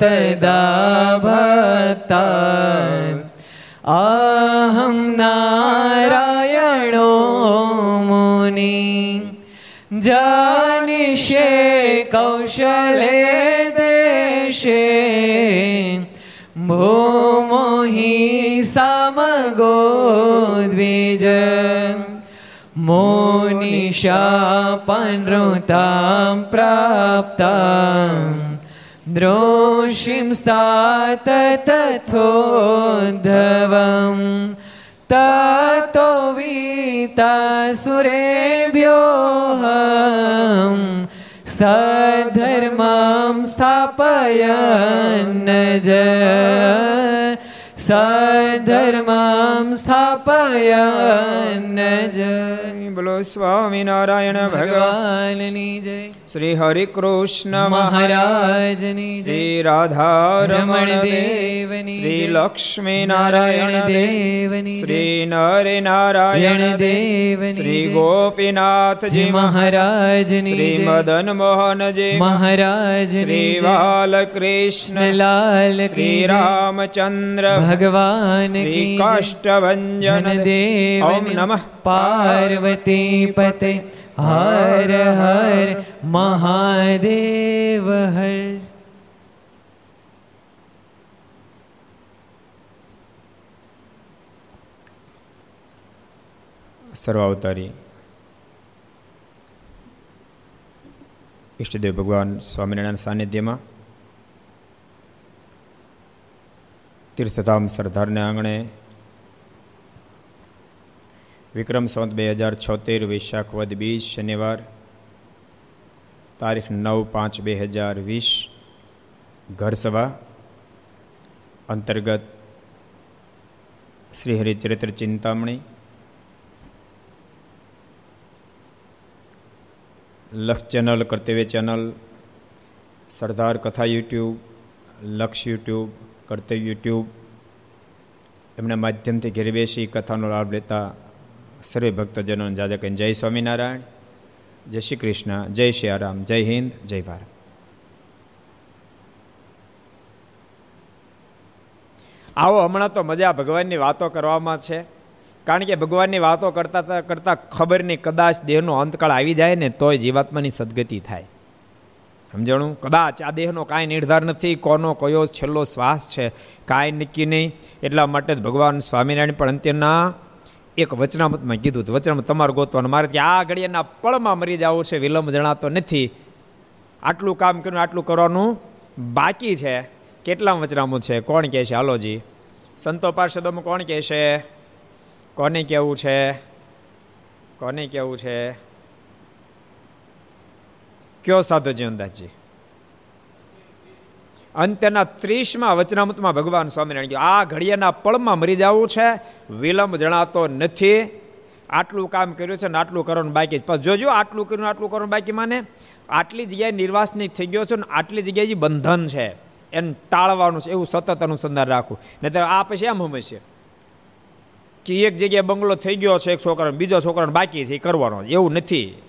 तदा भक्ता अहं नारायणो मुनि जानिष्ये कौशले देशे भूमो हि समगो द्विज मोनिशापनृतां प्राप्तां द्रोषिं स्तात तथोद्धवम् ततो वीतासुरेभ्योऽहं सधर्मां स्थापयन् ज સધર્મમ સ્થાપયન જય બોલો સ્વામિનારાયણ ભગવાનની જય શ્રી હરિ કૃષ્ણ મહારાજની જય શ્રી રાધા રમણ દેવની શ્રી. લક્ષ્મી નારાયણ દેવની. શ્રી નરે નારાયણ યણ દેવની શ્રી. ગોપીનાથજી મહારાજની શ્રી. મદન મોહનજી મહારાજ. શ્રી. બાલકૃષ્ણ લાલ શ્રી રામચંદ્ર ભગવાન શ્રી કાષ્ટભન દેવ. ઓમ નમઃ. પાર્વતી પતે. હર હર. મહાદેવ હર. સર્વાવતારી ઈષ્ટદેવ ભગવાન સ્વામિનારાયણ સાનિધ્યમાં તીર્થધામ સરદારને આંગણે વિક્રમ સંવત બે હજાર છોતેર વૈશાખ વદ બીજ શનિવાર તારીખ નવ પાંચ બે હજાર વીસ ઘરસભા અંતર્ગત શ્રી હરિચરિત્ર ચિંતામણી લક્ષ ચેનલ કર્તવ્ય ચેનલ, સરદાર કથા યુટ્યુબ, લક્ષ યુટ્યુબ કર્તવ્ય યુટ્યુબ. એમના માધ્યમથી ઘેર બેસી કથાનો લાભ લેતા સર્વે ભક્તજનો જાજા કહીને જય સ્વામિનારાયણ, જય શ્રી કૃષ્ણ, જય શ્રી આરામ જય હિન્દ, જય ભારત. આવો હમણાં તો મજા ભગવાનની વાતો કરવામાં છે. કારણ કે ભગવાનની વાતો કરતા કરતાં ખબર નહીં કદાચ દેહનો અંતકાળ આવી જાય ને તોય જીવાત્માની સદગતિ થાય. સમજણું? કદાચ આ દેહનો કાંઈ નિર્ધાર નથી, કોનો કયો છેલ્લો શ્વાસ છે, કાંઈ નક્કી નહીં. એટલા માટે જ ભગવાન સ્વામિનારાયણ પણ અંત્યના એક વચનામતમાં કીધું હતું. વચનામત તમારે ગોતવાનું. મારે કે આ ઘડિયાના પળમાં મરી જવું છે, વિલંબ જણાતો નથી. આટલું કામ કર્યું, આટલું કરવાનું બાકી છે. કેટલા વચનામું છે? કોણ કહે છે? હાલોજી સંતો પાર્ષદોમાં કોણ કહે છે? કોને કેવું છે? કોને કેવું છે? કયો સાધુ જીવનદાસજી અંત્યના ત્રીસમાં વચનામૃતમાં ભગવાન સ્વામિનારાયણ કહ્યું આ ઘડિયાના પળમાં મરી જવું છે, વિલંબ જણાતો નથી. આટલું કામ કર્યું છે ને આટલું કરવાનું બાકી પણ જોજો, આટલું કર્યું આટલું કરવાનું બાકી માને? આટલી જગ્યાએ નિર્વાસનિક થઈ ગયો છે ને આટલી જગ્યાએ જે બંધન છે, એને ટાળવાનું છે, એવું સતત અનુસંધાન રાખવું. નહીં આ પછી એમ સમજશે. કે એક જગ્યાએ બંગલો થઈ ગયો છે, એક છોકરાનો, બીજો છોકરાનો બાકી છે એ કરવાનો એવું નથી.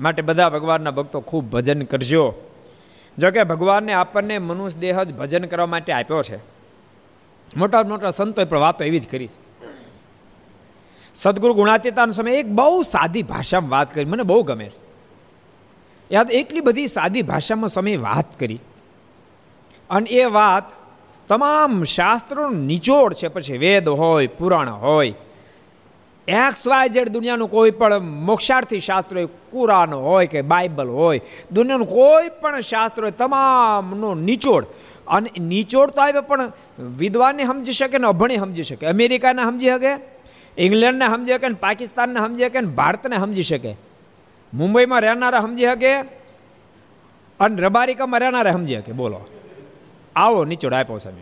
માટે બધા ભગવાનના ભક્તો ખૂબ ભજન કરજો. જોકે ભગવાનને આપણને મનુષ્ય દેહ જ ભજન કરવા માટે આપ્યો છે. મોટા મોટા સંતોએ પણ વાતો એવી જ કરી છે. સદગુરુ ગુણાતીતાનો સમય એક બહુ સાદી ભાષામાં વાત કરી. મને બહુ ગમે છે. યાદ, એટલી બધી સાદી ભાષામાં સમય વાત કરી. અને એ વાત તમામ શાસ્ત્રોનો નિચોડ છે પછી વેદ હોય, પુરાણ હોય. એક્સ વાય જેડ દુનિયાનું કોઈ પણ મોક્ષાર્થી શાસ્ત્ર હોય, કુરાન હોય કે બાઇબલ હોય, દુનિયાનું કોઈ પણ શાસ્ત્ર હોય, તમામનો નિચોડ. અને નિચોડ તો આવે પણ વિદ્વાનને સમજી શકે ને અભણે સમજી શકે. અમેરિકાને સમજી શકે, ઇંગ્લેન્ડને સમજી શકે ને પાકિસ્તાનને સમજી શકે ને ભારતને સમજી શકે. મુંબઈમાં રહેનારા સમજી શકે અને રબારિકામાં રહેનારા સમજી શકે. બોલો. આવો નીચોડ આપ્યો સ્વામી.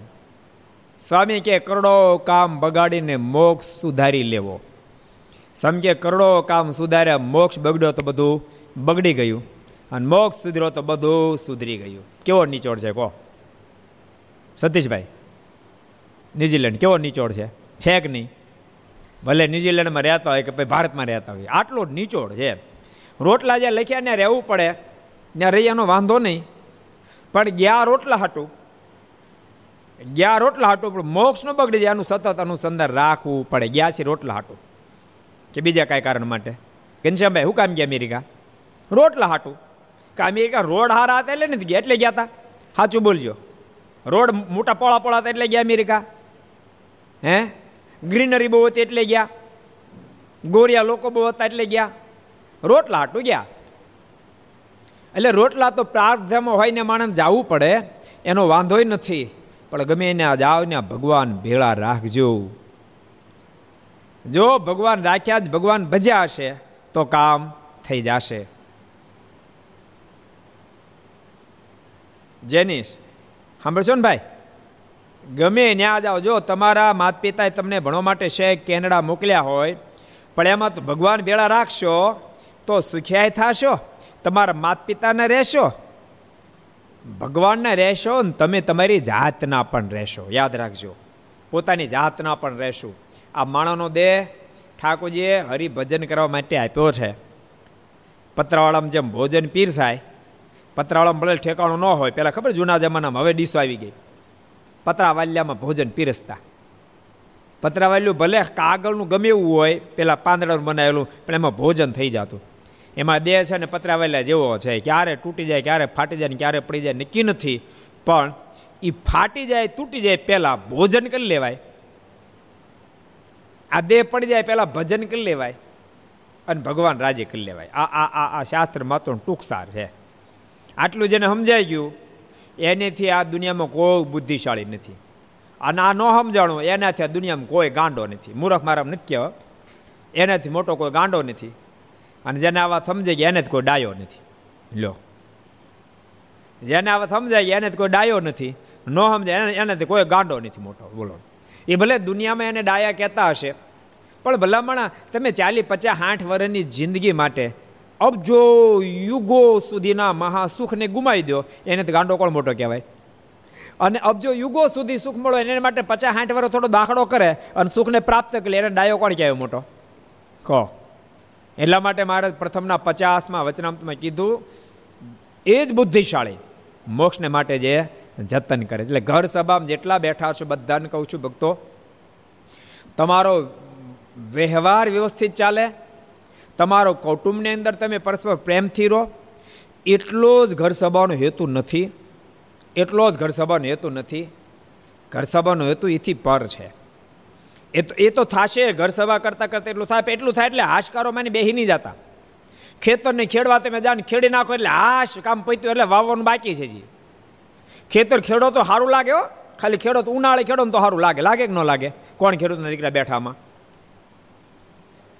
સ્વામી કે, કરોડો કામ બગાડીને મોક્ષ સુધારી લેવો. સમ કે, કરોડો કામ સુધાર્યા, મોક્ષ બગડ્યો તો બધું બગડી ગયું. અને મોક્ષ સુધર્યો તો બધું સુધરી ગયું. કેવો નીચોડ છે, કહો. સતીશભાઈ, ન્યુઝીલેન્ડ, કેવો નીચોડ છે? છે કે નહીં? ભલે ન્યુઝીલેન્ડમાં રહેતા હોય કે ભાઈ ભારતમાં રહેતા હોય. આટલો જ નીચોડ છે. રોટલા જ્યાં લખ્યા, ત્યાં રહેવું પડે. ત્યાં રહીયાનો વાંધો નહીં. પણ ગયા રોટલા હાટું ગયા રોટલા હાટું, પણ મોક્ષ ન બગડી જાય આનું સતત અનુસંધાન રાખવું પડે. ગયા છે રોટલા હાટું. કે બીજા કાંઈ કારણ માટે? ઘનશ્યામભાઈ શું કામ ગયા અમેરિકા? રોટલા હાટું. કે અમેરિકા રોડ હારા હતા એટલે નથી ગયા? એટલે ગયા હતા સાચું બોલજો. રોડ મોટા પોળા પોળા હતા એટલે ગયા અમેરિકા? હે? ગ્રીનરી બહુ હતી એટલે ગયા? ગોરિયા લોકો બહુ હતા એટલે ગયા? રોટલા હાટું ગયા. એટલે રોટલા તો પ્રાર્થમાં હોય ને માણસ જવું પડે. એનો વાંધોય નથી. પણ ગમે એને જાઓ ને ભગવાન ભેળા રાખજો. જો ભગવાન રાખ્યા જ ભગવાન ભજ્યા હશે, તો કામ થઈ જશે. જેનીશ, સાંભળશો ને ભાઈ? ગમે ત્યાં જાઓ, જો તમારા માત પિતાએ તમને ભણવા માટે શેખ કેનેડા મોકલ્યા હોય, પણ એમાં તો ભગવાન ભેળા રાખશો, તો સુખ્યાય થશો, તમારા માત પિતાને રહેશો ભગવાનના રહેશો ને તમે તમારી જાતના પણ રહેશો. યાદ રાખજો. પોતાની જાતના પણ રહેશું. આ માણસનો દેહ ઠાકોરજીએ હરિભજન કરવા માટે આપ્યો છે. પતરાવાળામાં જેમ ભોજન પીરસાય, પતરાવાળામાં ભલે ઠેકાણું ન હોય પહેલાં ખબર જૂના જમાનામાં હવે ડીસો આવી ગઈ. પતરાવાલ્યામાં ભોજન પીરસતા. પતરાવાલ્યું ભલે કાગળનું ગમે એવું હોય, પેલા પાંદડાનું બનાવેલું, પણ એમાં ભોજન થઈ જતું. એમાં દેહ છે ને પતરાવેલા જેવો છે. ક્યારે તૂટી જાય, ક્યારે ફાટી જાય ને ક્યારે પડી જાય, નક્કી નથી. પણ એ ફાટી જાય, તૂટી જાય, પહેલાં ભોજન કરી લેવાય. આ દેહ પડી જાય, પહેલાં ભજન કરી લેવાય અને ભગવાન રાજી કરી લેવાય. આ આ આ આ શાસ્ત્ર માત્ર ટૂંકસાર છે. આટલું જેને સમજાઈ ગયું, એનેથી આ દુનિયામાં કોઈ બુદ્ધિશાળી નથી. અને આ ન સમજાણું, એનાથી આ દુનિયામાં કોઈ ગાંડો નથી. મૂરખ મારા નથી એનાથી મોટો કોઈ ગાંડો નથી. અને જેને આવા સમજે કે એને જ કોઈ ડાયો નથી. લો જેને આવા સમજાય ગયા એને જ કોઈ ડાયો નથી. ન સમજાય એનાથી કોઈ ગાંડો નથી મોટો, બોલો. એ ભલે દુનિયામાં એને ડાયા કહેતા હશે, પણ ભલામણા તમે ચાલી પચાસ સાઠ વર્ષની જિંદગી માટે અબજો યુગો સુધીના મહાસુખને ગુમાવી દો, એને તો ગાંડો કોણ મોટો કહેવાય? અને અબજો યુગો સુધી સુખ મળો એને માટે પચાસ સાઠ વર્ષ થોડો દાખલો કરે અને સુખને પ્રાપ્ત કરે એને ડાયો કોણ કહેવાય મોટો? કહો. એટલા માટે મારે પ્રથમના પચાસમાં વચનામતમાં કીધું, એ જ બુદ્ધિશાળી મોક્ષને માટે જે જતન કરે એટલે ઘર સભામાં જેટલા બેઠા છો, બધાને કહું છું, ભક્તો, તમારો વ્યવહાર વ્યવસ્થિત ચાલે, તમારો કૌટુંબની અંદર તમે પરસ્પર પ્રેમથી રહો, એટલો જ ઘર સભાનો હેતુ નથી, એટલો જ ઘર સભાનો હેતુ નથી, ઘર સભાનો હેતુ એથી પર છે. એ તો એ તો થશે, ઘર સભા કરતાં કરતાં એટલું થાય એટલું થાય એટલે હાશકારો માની બેહી નહીં જતા. ખેતરને ખેડવા તમે જાણ ખેડી નાખો એટલે હાશ કામ પત્યું એટલે વાવવાનું બાકી છે જી. ખેતર ખેડો તો સારું લાગે હો. ખાલી ખેડો તો ઉનાળે ખેડો તો સારું લાગે. લાગે કે ન લાગે? કોણ ખેડૂતના દીકરા બેઠામાં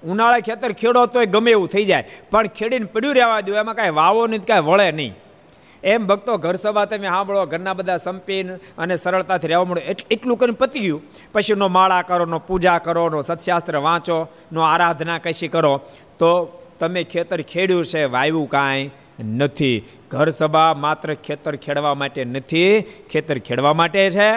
ઉનાળે ખેતર ખેડો તોય ગમે એવું થઈ જાય. પણ ખેડીને પડ્યું રહેવા દો, એમાં કાંઈ વાવો નહીં કાંઈ વળે નહીં. એમ ભક્તો ઘર સભા તમે સાંભળો, ઘરના બધા સંપીન અને સરળતાથી રહેવા મળો એટલું કરીને પતી ગયું. પછી નો માળા કરો, નો પૂજા કરો, નો સત્શાસ્ત્ર વાંચો, નો આરાધના કશી કરો, તો તમે ખેતર ખેડ્યું છે વાવ્યું કાંઈ નથી. ઘર સભા માત્ર ખેતર ખેડવા માટે નથી, ખેતર ખેડવા માટે છે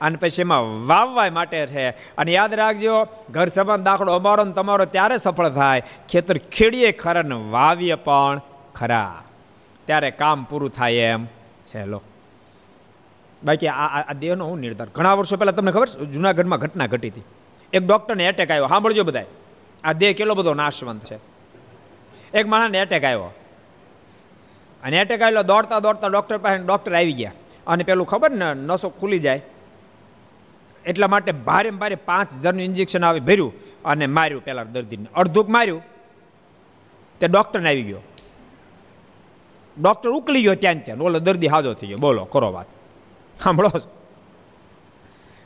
અને પછી એમાં વાવવા માટે છે. અને યાદ રાખજો, ઘર સભાનો દાખલો અમારો ને તમારો ત્યારે સફળ થાય. ખેતર ખેડીએ ખરા ને વાવીએ પણ ખરા. ત્યારે કામ પૂરું થાય એમ છે, લો. બાકી આ આ દેહનો હું નિર્ધાર. ઘણા વર્ષો પહેલાં તમને ખબર છે, જુનાગઢમાં ઘટના ઘટી હતી. એક ડૉક્ટરને એટેક આવ્યો. સાંભળજો બધા આ દેહ કેટલો બધો નાશવંત છે. એક માણસને એટેક આવ્યો. અને એટેક આવેલો દોડતા દોડતા ડૉક્ટર પાસે ડૉક્ટર આવી ગયા. અને પેલું ખબર ને, નસો ખુલી જાય. એટલા માટે ભારે ભારે પાંચ હજારનું ઇન્જેક્શન આવી ભર્યું અને માર્યું પેલા દર્દીને. અડધુંક માર્યું. તે ડૉક્ટરને આવી ગયો. ડૉક્ટર ઉકલી ગયો ત્યાં ત્યાં. બોલો, દર્દી હાજો થઈ ગયો. બોલો, કરો વાત. સાંભળો.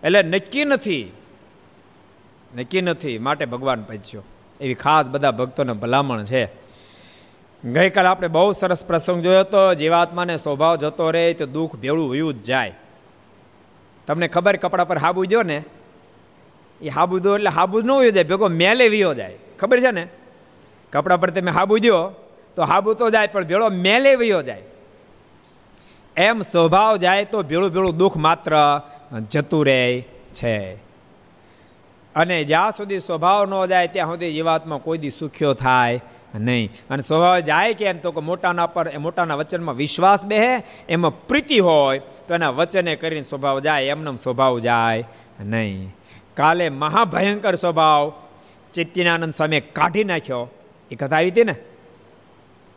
એટલે નક્કી નથી નક્કી નથી માટે ભગવાન પચ્યો એવી ખાસ બધા ભક્તોને ભલામણ છે. ગઈકાલે આપણે બહુ સરસ પ્રસંગ જોયો હતો જીવાત્માને સ્વભાવ જતો રહે તો દુઃખ ભેળું વયું જ જાય. તમને ખબર કપડા પર હાબુ દો ને? એ હાબુ દો એટલે હાબુ ન હોય જાય, ભેગો મેલે વિયો જાય. ખબર છે ને? કપડા પર તમે હાબુ દો તો હાબુ તો જાય, પણ ભેળો મેલે વયો જાય. એમ સ્વભાવ જાય તો ભેળું ભેળું દુઃખ માત્ર જતું રહે છે. અને જ્યાં સુધી સ્વભાવ ન જાય, ત્યાં સુધી જીવાતમાં કોઈ દી સુખ્યો થાય નહીં. અને સ્વભાવ જાય કેમ તો કે મોટાના પર મોટાના વચનમાં વિશ્વાસ બેહે, એમાં પ્રીતિ હોય, તો એના વચને કરીને સ્વભાવ જાય એમનો સ્વભાવ જાય નહીં. કાલે મહાભયંકર સ્વભાવ ચિત્તિનાનંદ સામે કાઢી નાખ્યો. એ કથા આવી હતી ને?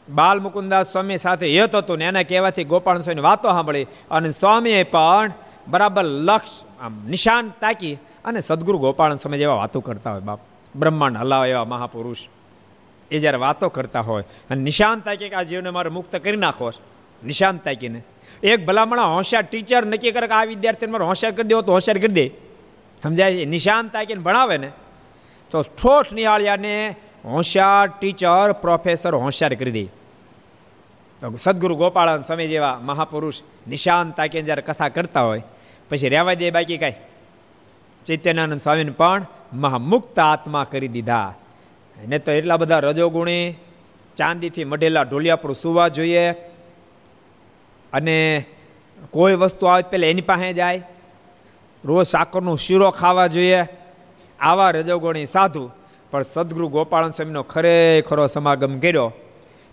બાલ મુકુદાસ સ્વામી સાથે યત હતું ને એના કહેવાથી ગોપાલ સ્વામીની વાતો સાંભળી અને સ્વામીએ પણ બરાબર લક્ષ, આમ નિશાન તાકી અને સદગુરુ ગોપાલ સ્વામી જેવા વાતો કરતા હોય બાપ. બ્રહ્માંડ હલાવ એવા મહાપુરુષ. એ જ્યારે વાતો કરતા હોય અને નિશાન તાકી કે આ જીવને મારે મુક્ત કરી નાખો નિશાન તાકીને. એક ભલામણા હોશિયાર ટીચર નક્કી કરે કે આ વિદ્યાર્થીને મારે હોશિયાર કરી દેવો તો હોશિયાર કરી દે. સમજાય નિશાન તાકીને ભણાવે ને, તો ઠોઠ નિહાળ્યાને હોશિયાર ટીચર પ્રોફેસર હોશિયાર કરી દે. તો સદગુરુ ગોપાળન સ્વામી જેવા મહાપુરુષ નિશાન તાકીને જ્યારે કથા કરતા હોય, પછી રહેવા દે બાકી કાંઈ. ચૈત્યાનંદ સ્વામીને પણ મહામુક્ત આત્મા કરી દીધા. એને તો એટલા બધા રજોગુણી, ચાંદીથી મઢેલા ઢોલિયાપુર સુવા જોઈએ. અને કોઈ વસ્તુ આવે પહેલાં એની પાસે જાય. રોજ સાકરનો શીરો ખાવા જોઈએ. આવા રજોગુણી સાધુ. પણ સદગુરુ ગોપાળન સ્વામીનો ખરેખરો સમાગમ કર્યો.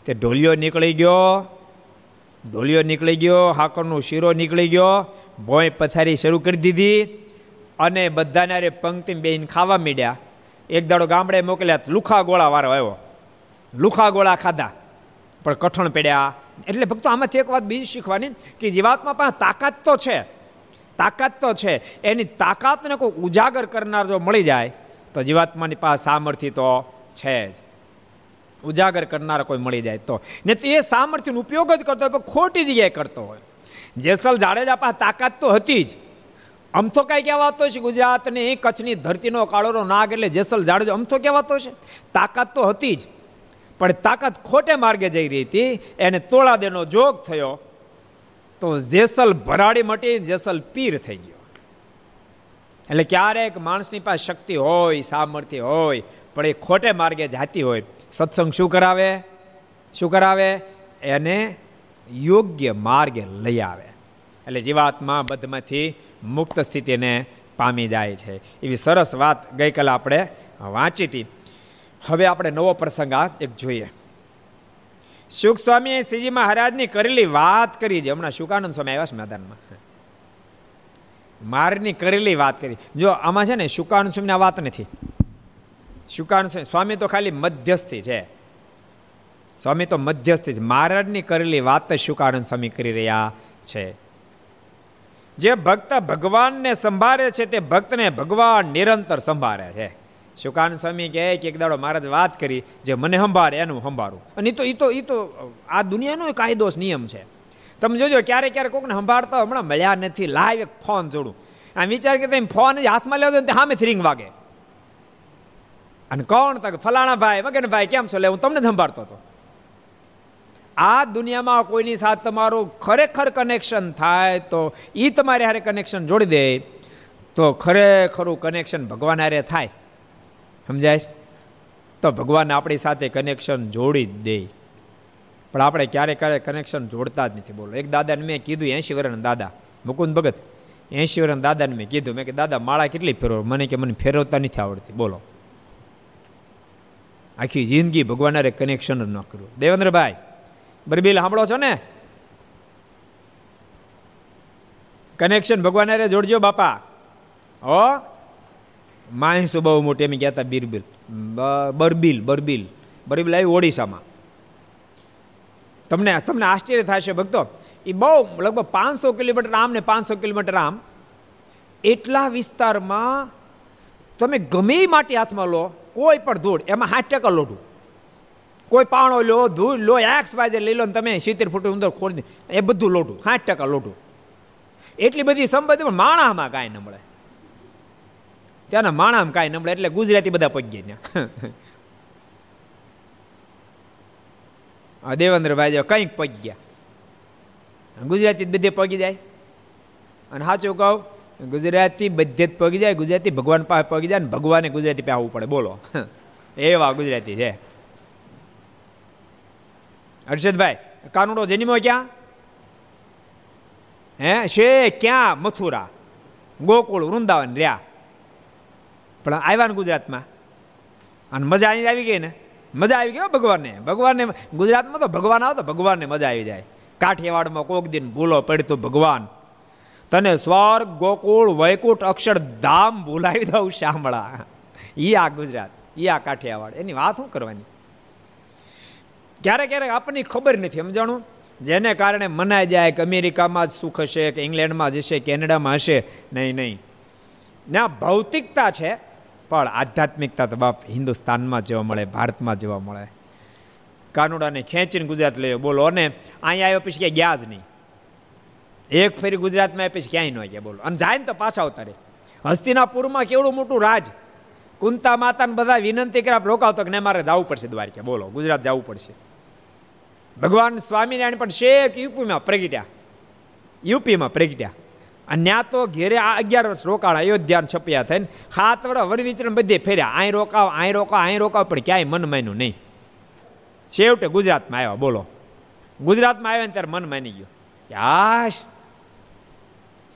તે ઢોલિયો નીકળી ગયો. ઢોલિયો નીકળી ગયો, હાકરનો શીરો નીકળી ગયો. ભોંય પથારી શરૂ કરી દીધી અને બધાને પંક્તિ બેહીને ખાવા માંડ્યા. એક દાડો ગામડે મોકલ્યા, લુખા ગોળા વારો આવ્યો. લુખા ગોળા ખાધા, પણ કઠણ પડ્યા. એટલે ભક્તો, આમાંથી એક વાત બીજી શીખવાની કે જીવાતમાં પણ તાકાત તો છે, તાકાત તો છે, એની તાકાતને કોઈ ઉજાગર કરનાર જો મળી જાય, તો જીવાત્માની પાસે સામર્થ્ય તો છે જ. ઉજાગર કરનાર કોઈ મળી જાય તો. ને તો એ સામર્થ્યનો ઉપયોગ જ કરતો હોય પણ ખોટી જગ્યાએ કરતો હોય. જેસલ જાડેજા પાસે તાકાત તો હતી જ. અમથો કાંઈ કહેવાતો છે ગુજરાતની કચ્છની ધરતીનો કાળોનો નાગ એટલે જેસલ જાડેજો અમથો કહેવાતો છે. તાકાત તો હતી જ. પણ તાકાત ખોટે માર્ગે જઈ રહી હતી, એને તોળા દેનો જોગ થયો તો જેસલ ભરાડી મટી, જેસલ પીર થઈ ગયો. એટલે ક્યારેક માણસની પાસે શક્તિ હોય, સામર્થ્ય હોય, પણ એ ખોટે માર્ગે જાતી હોય સત્સંગ શું કરાવે? શું કરાવે? એને યોગ્ય માર્ગે લઈ આવે. એટલે જીવાત્મા બધમાંથી મુક્ત સ્થિતિને પામી જાય છે. એવી સરસ વાત ગઈકાલે આપણે વાંચી હતી. હવે આપણે નવો પ્રસંગ આ એક જોઈએ. સુખ સ્વામીએ શ્રીજી મહારાજની કરેલી વાત કરી છે. હમણાં શુકાનંદ સ્વામી આવ્યા છે મેદાનમાં. મારની કરેલી વાત કરી. જો આમાં છે ને શુકાનંદ સ્વામીની વાત નથી. શુકાનંદ સ્વામી તો ખાલી મધ્યસ્થી છે. સ્વામી તો મધ્યસ્થી છે મહારાજની કરેલી વાત જ શુકાનંદ સ્વામી કરી રહ્યા છે. જે ભક્ત ભગવાનને સંભાળે છે તે ભક્તને ભગવાન નિરંતર સંભાળે છે. શુકાન સ્વામી કહે કે એક દાડો મહારાજ વાત કરી, જે મને સંભાળે એનું સંભાળું. અને એ તો એ તો એ તો આ દુનિયાનો કાયદો નિયમ છે. તમે જોજો, ક્યારેક ક્યારેક કોકને સંભાળતા હમણાં મળ્યા નથી. લાઈવ એક ફોન જોડું. આ વિચાર કે તમે ફોન હાથમાં લેવો તો સામે થ્રીંગ વાગે. અને કોણ તક? ફલાણા ભાઈ, વગેરે ભાઈ, કેમ છો? લે, હું તમને સંભાળતો હતો. આ દુનિયામાં કોઈની સાથે તમારું ખરેખર કનેક્શન થાય તો એ તમારે હારે કનેક્શન જોડી દે. તો ખરેખરું કનેક્શન ભગવાન હારે થાય. સમજાય તો ભગવાન આપણી સાથે કનેક્શન જોડી જ દે. પણ આપણે ક્યારેક ક્યારેક કનેક્શન જોડતા જ નથી. બોલો, એક દાદાને મેં કીધું, એંશી વર્ષના દાદા. મુકુંદ ભગત, એંશી વર્ષના દાદાને મેં કીધું. મેં કે દાદા, માળા કેટલી ફેરવો? મને કે મને ફેરવતા નથી આવડતી. બોલો. આખી જિંદગી ભગવાનરે કનેક્શન જ ન કર્યું દેવેન્દ્રભાઈ, બરબીલ સાંભળો છો ને? કનેક્શન ભગવાનરે જોડજો બાપા. ઓ માણસો બહુ મોટી, એમ કહેતા બીરબિલ. બરબીલ બરબીલ. બરબીલ આવી ઓડિશામાં. તમને તમને આશ્ચર્ય થશે ભક્તો એ બહુ લગભગ પાંચસો કિલોમીટર આમ ને પાંચસો કિલોમીટર આમ. એટલા વિસ્તારમાં તમે ગમે માટે હાથમાં લો કોઈ પણ ધૂળ, એમાં સાઠ ટકા લોઢું. કોઈ પાણો લો, ધૂળ લો એક્સ વાજે લઈ લો ને તમે સિત્તેર ફૂટ અંદર ખોડી એ બધું લોઢું, સાઠ ટકા લોઢું. એટલી બધી સંપત્તિ પણ માણામાં કાંઈ ન મળે. ત્યાંના માણામાં કાંઈ ન મળે, એટલે ગુજરાતી બધા પગ ગયા દેવેન્દ્રભાઈ જો કંઈક પગ ગયા. ગુજરાતી બધે પગી જાય. અને સાચું કહું ગુજરાતી બધે જ પગી જાય, ગુજરાતી ભગવાન પાસે પગી જાય ને ભગવાને ગુજરાતી પાસે આવવું પડે, બોલો. એવા ગુજરાતી છે. હર્ષદભાઈ, કાનુડો જન્મો ક્યાં? હે, છે ક્યાં? મથુરા. ગોકુળ, વૃંદાવન રહ્યા. પણ આવ્યા ને ગુજરાતમાં? અને મજા અહીં આવી ગઈ ને? મજા આવી ગઈ ભગવાનને? ભગવાનને ગુજરાતમાં તો ભગવાન આવે તો ભગવાનને મજા આવી જાય. કાઠિયાવાડમાં કોક દિન ભૂલો પડતું ભગવાન તને સ્વર્ગ, ગોકુળ, વૈકુંઠ અક્ષરધામ ભૂલાવી દઉં શામળા. ઈ આ ગુજરાત, ઈ આ કાઠિયાવાડ. એની વાત શું કરવાની? ક્યારેક ક્યારેક આપણને ખબર નથી, સમજાણું? જેને કારણે મનાઈ જાય કે અમેરિકામાં જ સુખ હશે, કે ઇંગ્લેન્ડમાં જશે કેનેડામાં હશે, નહીં નહીં. ના, ભૌતિકતા છે, પણ આધ્યાત્મિકતા તો બાપ હિન્દુસ્તાનમાં જોવા મળે, ભારતમાં જોવા મળે. કાનુડાને ખેંચીને ગુજરાત લઈએ બોલો અને અહીંયા આવ્યો પછી ક્યાંય ગયા જ નહીં. એક ફેરી ગુજરાતમાં આપીશ, ક્યાંય ન ગયા, બોલો. અને જાય ને તો પાછા આવતા હસ્તિનાપુરમાં કેવડું મોટું રાજ? કુંતા માતાને બધા વિનંતી કર્યા રોકાવતો કે ને મારે જવું પડશે દ્વારકા. બોલો, ગુજરાત જવું પડશે. ભગવાન સ્વામિનારાયણ પણ શેખ યુપીમાં પ્રગટ્યા. યુપીમાં પ્રગટ્યા. અને ત્યાં તો ઘેરે આ અગિયાર વર્ષ રોકાણ અયોધ્યા છપ્યા થઈને સાત વર્ષ વડવિચરણ બધે ફેર્યા. અહીં રોકાવ અહીં રોકાવ અહીં રોકાવ, પણ ક્યાંય મન માન્યું નહીં. છેવટે ગુજરાતમાં આવ્યા, બોલો. ગુજરાતમાં આવ્યા ને ત્યારે મન માની ગયો. યાશ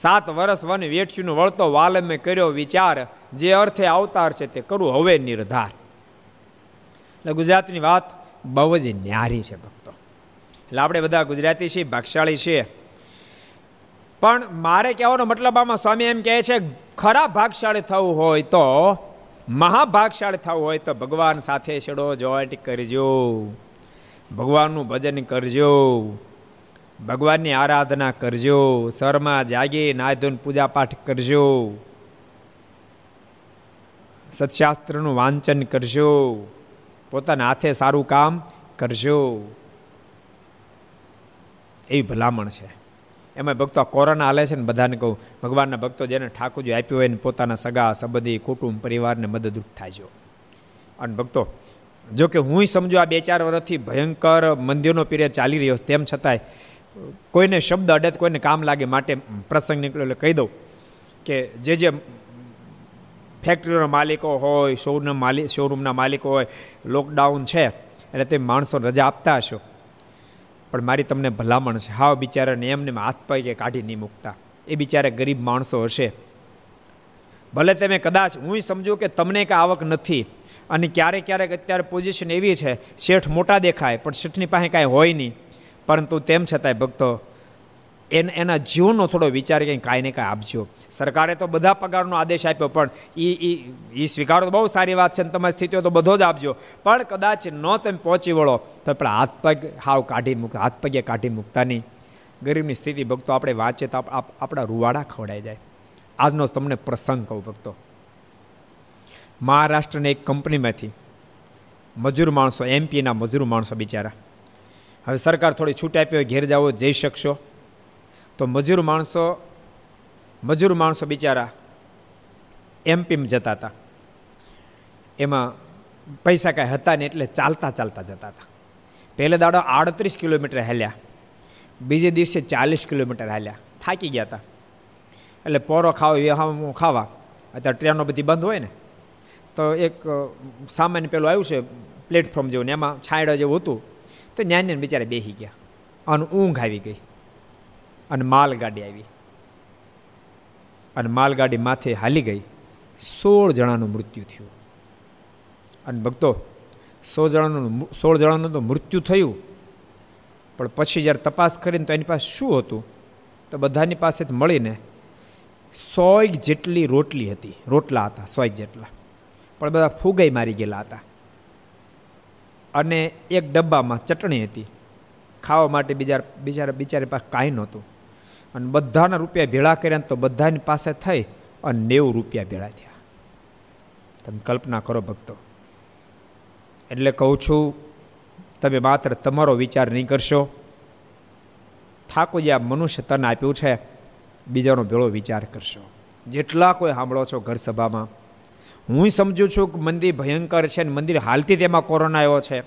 સાત વર્ષ વન વેઠ્યુંનું વળતો વાલમે કર્યો વિચાર, જે અર્થે અવતાર છે તે કરવું હવે નિર્ધાર. એટલે ગુજરાતની વાત બહુ જ ન્યારી છે ભક્તો. એટલે આપણે બધા ગુજરાતી છીએ, ભાગશાળી છીએ. પણ મારે કહેવાનો મતલબ આમાં સ્વામી એમ કહે છે, ખરા ભાગશાળી થવું હોય તો, મહાભાગશાળી થવું હોય તો ભગવાન સાથે છેડો, જોઈન્ટ કરજો. ભગવાનનું ભજન કરજો. ભગવાનની આરાધના કરજો સરમાં જાગી નાયધોન પૂજાપાઠ કરજો. સત્શાસ્ત્રનું વાંચન કરજો, પોતાના હાથે સારું કામ કરજો. એવી ભલામણ છે. એમાં ભક્તો કોરોના હાલે છે ને બધાને કહું, ભગવાનના ભક્તો જેને ઠાકોરજી આપ્યું હોય ને પોતાના સગા, સંબંધી, કુટુંબ, પરિવારને મદદરૂપ થાય છે. અને ભક્તો, જો કે હું સમજુ આ બે ચાર વર્ષથી ભયંકર મંદિરનો પીરિયડ ચાલી રહ્યો તેમ છતાંય કોઈને શબ્દ અડે કોઈને કામ લાગે માટે પ્રસંગ નીકળ્યો એટલે કહી દઉં કે જે જે ફેક્ટરીઓના માલિકો હોય શોરૂમના માલિક શોરૂમના માલિકો હોય લોકડાઉન છે, એટલે તે માણસો રજા આપતા હશો. પણ મારી તમને ભલામણ છે. હાવ બિચારાને એમને હાથ પગે કાઢી નહીં મૂકતા. એ બિચારા ગરીબ માણસો હશે. ભલે તમે કદાચ હું સમજુ કે તમને કાંઈ આવક નથી અને ક્યારેક ક્યારેક અત્યારે પોઝિશન એવી છે, શેઠ મોટા દેખાય, પણ શેઠની પાસે કાંઈ હોય નહીં. પરંતુ તેમ છતાંય ભક્તો, એને, એના જીવનનો થોડો વિચાર કંઈ કાંઈ ને કાંઈ આપજો. સરકારે તો બધા પગારનો આદેશ આપ્યો, પણ એ એ સ્વીકારો તો બહુ સારી વાત છે ને તમારી સ્થિતિઓ તો બધો જ આપજો. પણ કદાચ ન તમે પહોંચી વળો, તો પણ હાથ પગ હાવ કાઢી મૂકતા હાથ પગે કાઢી મૂકતા નહીં. ગરીબની સ્થિતિ, ભક્તો, આપણે વાંચે તો આપણા રૂવાડા ખવડાઈ જાય. આજનો તમને પ્રસંગ કહું ભક્તો. મહારાષ્ટ્રની એક કંપનીમાંથી મજૂર માણસો એમપીના મજૂર માણસો બિચારા. હવે સરકાર થોડી છૂટ આપી હોય, ઘેર જાઓ, જઈ શકશો. તો મજૂર માણસો મજૂર માણસો બિચારા એમપીમ જતા હતા. એમાં પૈસા કાંઈ હતા ને એટલે ચાલતા ચાલતા જતા હતા. પહેલે દાડો આડત્રીસ કિલોમીટર હાલ્યા. બીજે દિવસે ચાલીસ કિલોમીટર હાલ્યા. થાકી ગયા હતા. એટલે પોરો ખાવા ખાવા. અત્યારે ટ્રેનો બધી બંધ હોય ને. તો એક સામાન્ય પેલું આવ્યું છે, પ્લેટફોર્મ જેવું ને, એમાં છાંયડા જેવું હતું. તો જ્ઞાનીને બિચારા બેસી ગયા. અને ઊંઘ આવી ગઈ. અને માલગાડી આવી. અને માલગાડી માથે હાલી ગઈ. સોળ જણાનું મૃત્યુ થયું. અને ભક્તો સો જણાનું સોળ જણાનું તો મૃત્યુ થયું. પણ પછી જ્યારે તપાસ કરીને તો એની પાસે શું હતું? તો બધાની પાસે મળીને સોય જેટલી રોટલી હતી. રોટલા હતા સોય જેટલા. પણ બધા ફુગાઈ મારી ગયેલા હતા. અને એક ડબ્બામાં ચટણી હતી. ખાવા માટે બીજા બિચારા બિચારી પાસે કાંઈ નહોતું. અને બધાના રૂપિયા ભેળા કર્યા તો બધાની પાસે થઈ અને નેવું રૂપિયા ભેળા થયા. તમે કલ્પના કરો ભક્તો. એટલે કહું છું, તમે માત્ર તમારો વિચાર નહીં કરશો. ઠાકોરજી, આ મનુષ્ય તન આપ્યું છે. બીજાનો ભેળો વિચાર કરશો. જેટલા કોઈ સાંભળો છો ઘર સભામાં હું સમજુ છું કે મંદિર ભયંકર છે ને મંદિર હાલતી તેમાં કોરોના આવ્યો છે.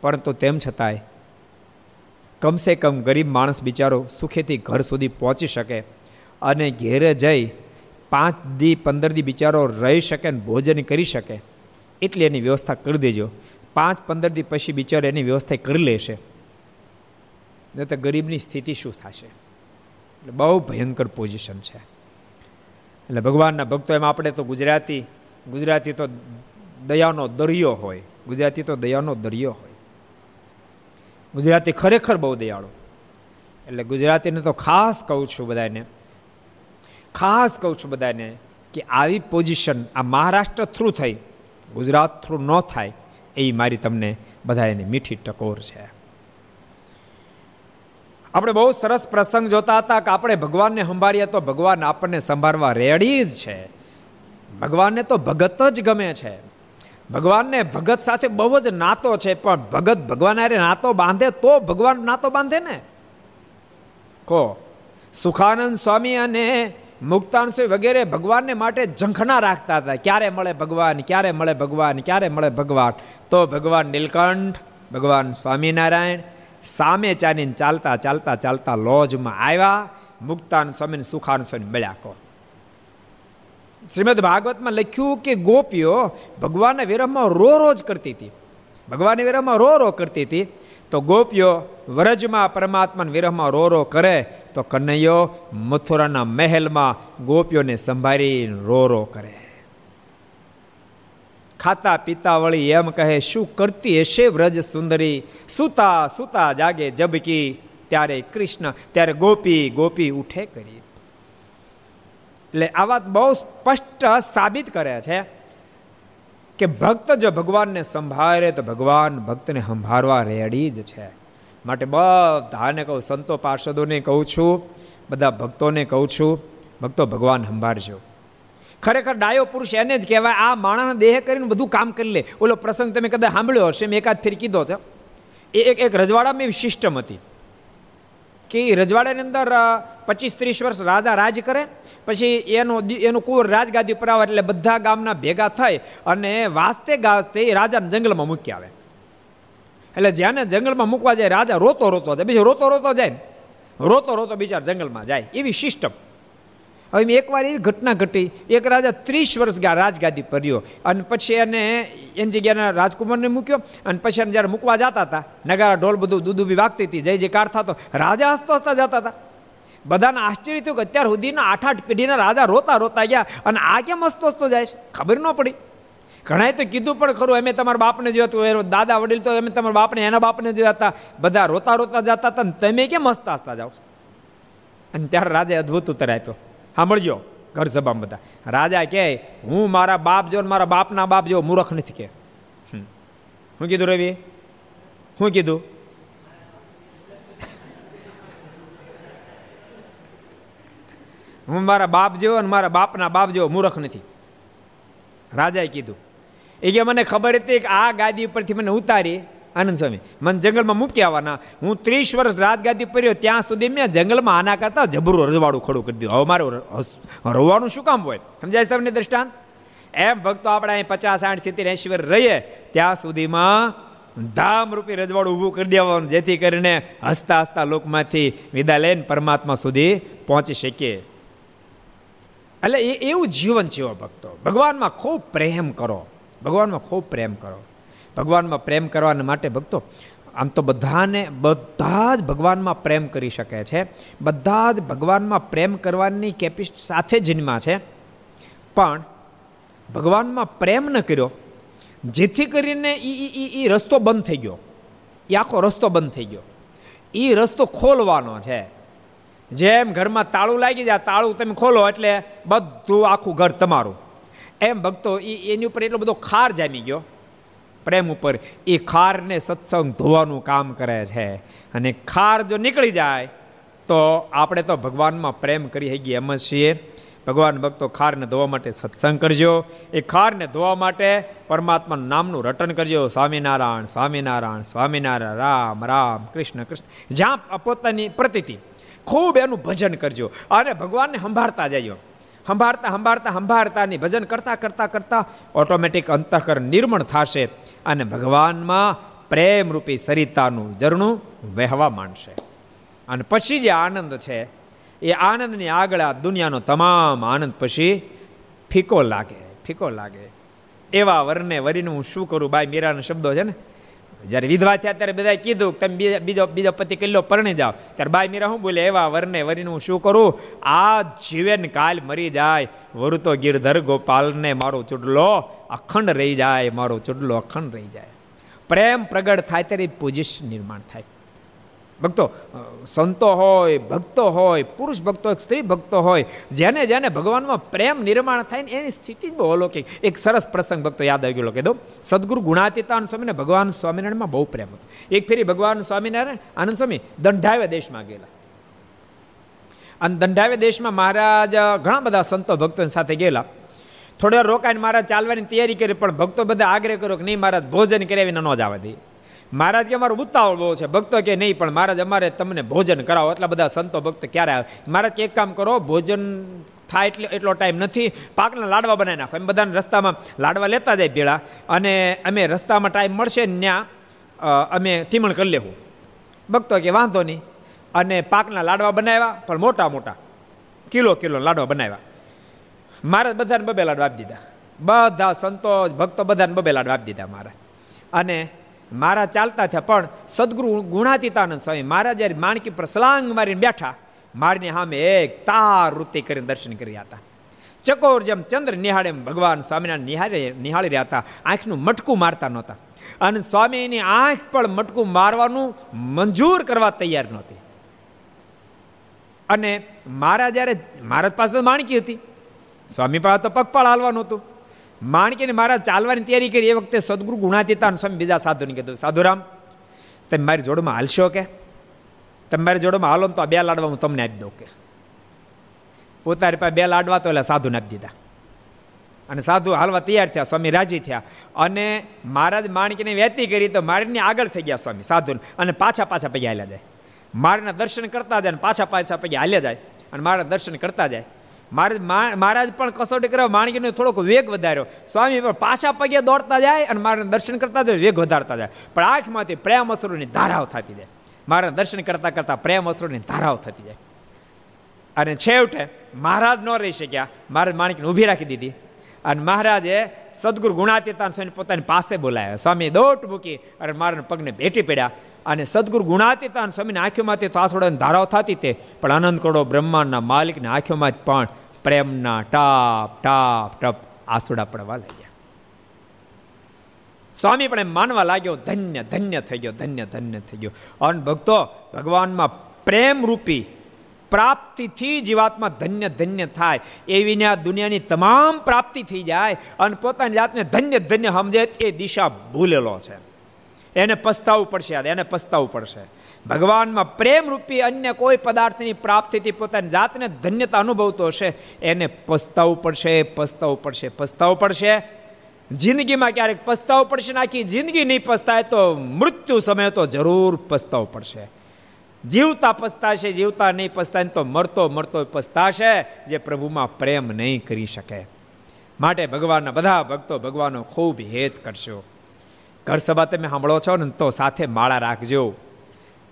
પરંતુ તેમ છતાંય, કમસે કમ ગરીબ માણસ બિચારો સુખેથી ઘર સુધી પહોંચી શકે અને ઘેરે જઈ પાંચ દી, પંદર દી બિચારો રહી શકે ને ભોજન કરી શકે. એટલી એની વ્યવસ્થા કરી દેજો. પાંચ, પંદર દી પછી બિચારો એની વ્યવસ્થા કરી લેશે. નહીં તો ગરીબની સ્થિતિ શું થશે? એટલે બહુ ભયંકર પોઝિશન છે. એટલે ભગવાનના ભક્તો એમાં આપણે તો ગુજરાતી ગુજરાતી તો દયાનો દરિયો હોય. ગુજરાતી તો દયાનો દરિયો હોય. ગુજરાતી ખરેખર બહુ દયાળો. એટલે ગુજરાતીને તો ખાસ કહું છું બધાને, ખાસ કહું છું બધાને કે આવી પોઝિશન આ મહારાષ્ટ્ર થ્રુ થઈ, ગુજરાત થ્રુ ન થાય, એ મારી તમને બધા એની મીઠી ટકોર છે. આપણે બહુ સરસ પ્રસંગ જોતા હતા કે આપણે ભગવાનને સંભાળીએ તો ભગવાન આપણને સંભાળવા રેડી જ છે. ભગવાનને તો ભગત જ ગમે છે. ભગવાનને ભગત સાથે બહુ જ નાતો છે, પણ ભગત ભગવાન અરે નાતો બાંધે તો ભગવાન નાતો બાંધે ને? કો? સુખાનંદ સ્વામી અને મુક્તાન વગેરે ભગવાનને માટે ઝંખના રાખતા હતા. ક્યારે મળે ભગવાન, ક્યારે મળે ભગવાન, ક્યારે મળે ભગવાન? તો ભગવાન નીલકંઠ, ભગવાન સ્વામિનારાયણ સામે ચાલીને ચાલતા ચાલતા ચાલતા લોજમાં આવ્યા, મુક્તાન સ્વામીને સુખાન સ્વામી મળ્યા કહો શ્રીમદ ભાગવતમાં લખ્યું કે ગોપીઓ ભગવાનના વિરહમાં રો રોજ કરતી હતી. ભગવાનના વિરહમાં રો રો કરતી હતી. તો ગોપીઓ વ્રજમાં પરમાત્માના વિરહમાં રો રો કરે, તો કનૈયો મથુરાના મહેલમાં ગોપીઓને સંભાળી રો રો કરે. ખાતા પીતા વળી એમ કહે, શું કરતી હશે વ્રજ સુંદરી? સુતા સુતા જાગે જબકી ત્યારે કૃષ્ણ, ત્યારે ગોપી ગોપી ઉઠે કરી. એટલે આ વાત બહુ સ્પષ્ટ સાબિત કરે છે કે ભક્ત જો ભગવાનને સંભાળે તો ભગવાન ભક્તને સંભાળવા રેડી જ છે. માટે બધાને કહું, સંતો પાર્ષદોને કહું છું, બધા ભક્તોને કહું છું, ભક્તો ભગવાન સંભાળજો. ખરેખર ડાયો પુરુષ એને જ કહેવાય. આ માણસના દેહ કરીને બધું કામ કરી લે. ઓલો પ્રસંગ તમે કદાચ સાંભળ્યો હશે, મેં એકાદ ફેર કીધો હતો. એ એક એક રજવાડામાં એવી સિસ્ટમ હતી કે રજવાડાની અંદર પચીસ ત્રીસ વર્ષ રાજા રાજ કરે. પછી એનો એનું કુંવર રાજગાદી ઉપર આવે એટલે બધા ગામના ભેગા થાય અને વાસ્તે એ રાજાને જંગલમાં મૂકી આવે. એટલે જ્યાંને જંગલમાં મૂકવા જાય, રાજા રોતો રોતો જાય. બીજો રોતો રોતો જાય રોતો રોતો બિચાર જંગલમાં જાય. એવી સિસ્ટમ હવે એકવાર એવી ઘટના ઘટી. એક રાજા ત્રીસ વર્ષ ગયા રાજગાદી પર રહ્યો. અને પછી એને એની જગ્યાના રાજકુમારને મૂક્યો. અને પછી એને જ્યારે મૂકવા જતા હતા, નગારા, ઢોલ બધું દૂધ બી વાગતી હતી. જય જયકાર થતો. રાજા હસતો હસતા જતા હતા. બધાને આશ્ચર્ય થયું કે અત્યાર સુધીના આઠ આઠ પેઢીના રાજા રોતા રોતા ગયા. અને આ કેમ હસતો હસતો જાય ખબર ન પડી. ઘણાએ તો કીધું પણ ખરું, અમે તમારા બાપને જોયા હતું દાદા વડીલ તો અમે તમારા બાપને, એના બાપને જોયા હતા. બધા રોતા રોતા જતા હતા. તમે કેમ હસતા હસતા જાઓ અને ત્યારે રાજાએ અદ્ભુત ઉત્તર આપ્યો. સાંભળજો, ઘર સભામાં બધા. રાજા કહે હું મારા બાપ જો મારા બાપના બાપ જેવો મૂર્ખ નથી કે. શું કીધું રવિ? શું કીધું? હું મારા બાપ જેવો અને મારા બાપના બાપ જેવો મૂર્ખ નથી. રાજાએ કીધું. એ કે, મને ખબર હતી કે આ ગાદી ઉપરથી મને ઉતારી આનંદ સ્વામી, મને જંગલમાં મૂકી આવવાના. હું ત્રીસ વર્ષ રાજગાદી પર્યો ત્યાં સુધી મેં જંગલમાં આના કરતા જબરું રજવાડું ખડું કરી દીધું. હવે મારું રોવાનું શું કામ હોય? સમજાય છે તમને દ્રષ્ટાંત? એમ ભક્તો આપણે અહીં પચાસ આઠ સિત્તેર, એંશી વર્ષ રહીએ, ત્યાં સુધીમાં ધામ રૂપી રજવાડું ઊભું કરી દેવાનું, જેથી કરીને હસતા હસતા લોકમાંથી વિદા લઈને પરમાત્મા સુધી પહોંચી શકીએ. એટલે એ એવું જીવન જીવો ભક્તો. ભગવાનમાં ખૂબ પ્રેમ કરો. ભગવાનમાં ખૂબ પ્રેમ કરો. ભગવાનમાં પ્રેમ કરવાના માટે ભક્તો, આમ તો બધાને, બધા જ ભગવાનમાં પ્રેમ કરી શકે છે. બધા જ ભગવાનમાં પ્રેમ કરવાની કેપિસ્ટ સાથે જન્મા છે. પણ ભગવાનમાં પ્રેમ ન કર્યો, જેથી કરીને એ એ રસ્તો બંધ થઈ ગયો. એ આખો રસ્તો બંધ થઈ ગયો. એ રસ્તો ખોલવાનો છે. જેમ ઘરમાં તાળું લાગી જાય, તાળું તમે ખોલો એટલે બધું આખું ઘર તમારું. એમ ભક્તો એ એની ઉપર એટલો બધો ખાર જામી ગયો. પ્રેમ ઉપર એ ખારને સત્સંગ ધોવાનું કામ કરે છે. અને ખાર જો નીકળી જાય, તો આપણે તો ભગવાનમાં પ્રેમ કરી શકીએ એમ જ છીએ. ભગવાન ભક્તો ખારને ધોવા માટે સત્સંગ કરજો. એ ખારને ધોવા માટે પરમાત્માનું નામનું રટન કરજો. સ્વામિનારાયણ સ્વામિનારાયણ સ્વામિનારાયણ, રામ રામ, કૃષ્ણ કૃષ્ણ. જ્યાં પોતાની પ્રતિતિ, ખૂબ એનું ભજન કરજો. અને ભગવાનને સંભાળતા જજો. સંભાળતા સંભાળતા, સંભાળતાની ભજન કરતા કરતા કરતા ઓટોમેટિક અંતઃકરણ નિર્મળ થશે અને ભગવાનમાં પ્રેમરૂપી સરિતાનું ઝરણું વહેવા માંડશે. અને પછી જે આનંદ છે, એ આનંદની આગળ આ દુનિયાનો તમામ આનંદ પછી ફીકો લાગે ફીકો લાગે. એવા વરને વરીને હું શું કરું? બાય મીરાના શબ્દો છે ને? જ્યારે વિધવા થયા ત્યારે બધા કીધું તમે બીજો બીજો પતિ કિલ્લો પરણી જાઓ. ત્યારે બાય મીરા શું બોલે? એવા વરને વરીને હું શું કરું? આ જીવેન કાલ મરી જાય. વરુ તો ગિરધર ગોપાલને મારો ચૂડલો અખંડ રહી જાય. મારો ચૂડલો અખંડ રહી જાય. પ્રેમ પ્રગટ થાય ત્યારે પૂજિશ નિર્માણ થાય. ભક્તો સંતો હોય, ભક્તો હોય, પુરુષ ભક્તો હોય, સ્ત્રી ભક્તો હોય, જેને જેને ભગવાનમાં પ્રેમ નિર્માણ થાય ને એની સ્થિતિ જ બહુ અલૌકિક. એક સરસ પ્રસંગ ભક્તો યાદ આવી ગયો કીધો સદગુરુ ગુણાતીતાન સ્વામીને ભગવાન સ્વામિનારાયણમાં બહુ પ્રેમ હતો. એક ફેરી ભગવાન સ્વામિનારાયણ, આનંદ સ્વામી દંડાવે દેશમાં ગયેલા. અને દંડાવ્યા દેશમાં મહારાજ, ઘણા બધા સંતો ભક્તો સાથે ગયેલા. થોડી રોકાઈને મહારાજ ચાલવાની તૈયારી કરી, પણ ભક્તો બધા આગ્રહ કર્યો કે નહીં મહારાજ, ભોજન કર્યા ન જવા દે. મહારાજ કે અમારો ઉતાવળ બહુ છે. ભક્તો કે નહીં, પણ મહારાજ, અમારે તમને ભોજન કરાવો. એટલા બધા સંતો ભક્ત ક્યારે આવે? મહારાજ કે એક કામ કરો, ભોજન થાય એટલે એટલો ટાઈમ નથી. પાકના લાડવા બનાવી નાખો. એમ બધાને રસ્તામાં લાડવા લેતા જાય ભેળા. અને અમે રસ્તામાં ટાઈમ મળશે ને ત્યાં અમે ટીમણ કરી લેવું. ભક્તો કે વાંધો નહીં. અને પાકના લાડવા બનાવ્યા, પણ મોટા મોટા. કિલો કિલો લાડવા બનાવ્યા. મહારાજ બધાને બબે લાડવા આપી દીધા. બધા સંતો, ભક્તો બધાને બબે લાડવા આપી દીધા મહારાજ. અને મારા ચાલતા થયા પણ સદગુરુ ગુણાતીતાનંદ સ્વામી મારા જ્યારે માણકી પર સલાંગ મારીને બેઠા, મારીને સામે એક તાર વૃત્તિ કરીને દર્શન કર્યા હતા. ચકોર જેમ ચંદ્ર નિહાળે ભગવાન સ્વામીના નિહાળે, નિહાળી રહ્યા હતા. આંખનું મટકું મારતા નહોતા. અને સ્વામીની આંખ પણ મટકું મારવાનું મંજૂર કરવા તૈયાર નહોતી. અને મારા જ્યારે મહારાજ પાસે માણકી હતી. સ્વામી પાસે તો પગપાળ હાલવાનું હતું. માણકીને મારા ચાલવાની તૈયારી કરી. એ વખતે સદગુરુ ગુણાતીતા સ્વામી બીજા સાધુને કીધું, સાધુરામ, તમે મારી જોડમાં હાલશો કે? તમે મારી જોડમાં હાલો તો આ બે લાડવા હું તમને આપી દઉં કે? પોતાની પાસે બે લાડવા તો એટલે સાધુને આપી દીધા. અને સાધુ હાલવા તૈયાર થયા, સ્વામી રાજી થયા. અને મહારાજ માણકીને વહેતી કરી તો મારીને આગળ થઈ ગયા સ્વામી સાધુ અને પાછા પાછા પૈકી હાલ્યા જાય. મારના દર્શન કરતા જાય અને પાછા પાછા પૈકી હાલ્યા જાય. અને મારા દર્શન કરતા જાય. મહારાજ પણ કસોટી કરવા માણકીનો થોડોક વેગ વધાર્યો. સ્વામી પણ પાછા પગે દોડતા જાય અને મારા દર્શન કરતા જાય, વેગ વધારતા જાય. પણ આંખમાંથી પ્રેમ અસરોની ધારાઓ થતી જાય. મારા દર્શન કરતા કરતા પ્રેમ અસરોની ધારાઓ થતી જાય. અને છેવટે મહારાજ ન રહી શક્યા. મહારાજ માણકીને ઊભી રાખી દીધી. અને મહારાજે સદગુરુ ગુણાતીતાન સ્વામી પોતાની પાસે બોલાયા સ્વામી દોટ મૂકી અને મારા પગને ભેટી પડ્યા. અને સદગુરુ ગુણાતીતાન સ્વામીની આંખોમાંથી તાસોડાની ધારાઓ થતી તે. પણ અનંત કરોડો બ્રહ્માંડના માલિકની આંખોમાં જ પણ પ્રેમના ટાપ ટાપ, ટપ આસુડા પડવા લાગ્યા. સ્વામી પણ એમ માનવા લાગ્યો, ધન્ય ધન્ય થઈ ગયો, ધન્ય ધન્ય થઈ ગયો. અન ભક્તો, ભગવાનમાં પ્રેમ રૂપી પ્રાપ્તિથી જીવાત્મા ધન્ય ધન્ય થાય. એવીને આ દુનિયાની તમામ પ્રાપ્તિ થઈ જાય અને પોતાની જાતને ધન્ય ધન્ય સમજે એ દિશા ભૂલેલો છે. એને પસ્તાવવું પડશે એને પસ્તાવવું પડશે. ભગવાનમાં પ્રેમરૂપી અન્ય કોઈ પદાર્થની પ્રાપ્તિથી પોતાની જાતને ધન્યતા અનુભવતો હશે, એને પસ્તાવું પડશે પસ્તાવું પડશે પસ્તાવું પડશે. જિંદગીમાં ક્યારેક પસ્તાવું પડશે નાખી જિંદગી નહીં પસ્તાય તો મૃત્યુ સમયે તો જરૂર પસ્તાવું પડશે. જીવતા પસ્તાશે, જીવતા નહીં પસ્તાય તો મરતો મરતો પસ્તાશે, જે પ્રભુમાં પ્રેમ નહીં કરી શકે. માટે ભગવાનના બધા ભક્તો ભગવાનનો ખૂબ હેત કરશો. ઘર સભા તમે સાંભળો છો ને તો સાથે માળા રાખજો.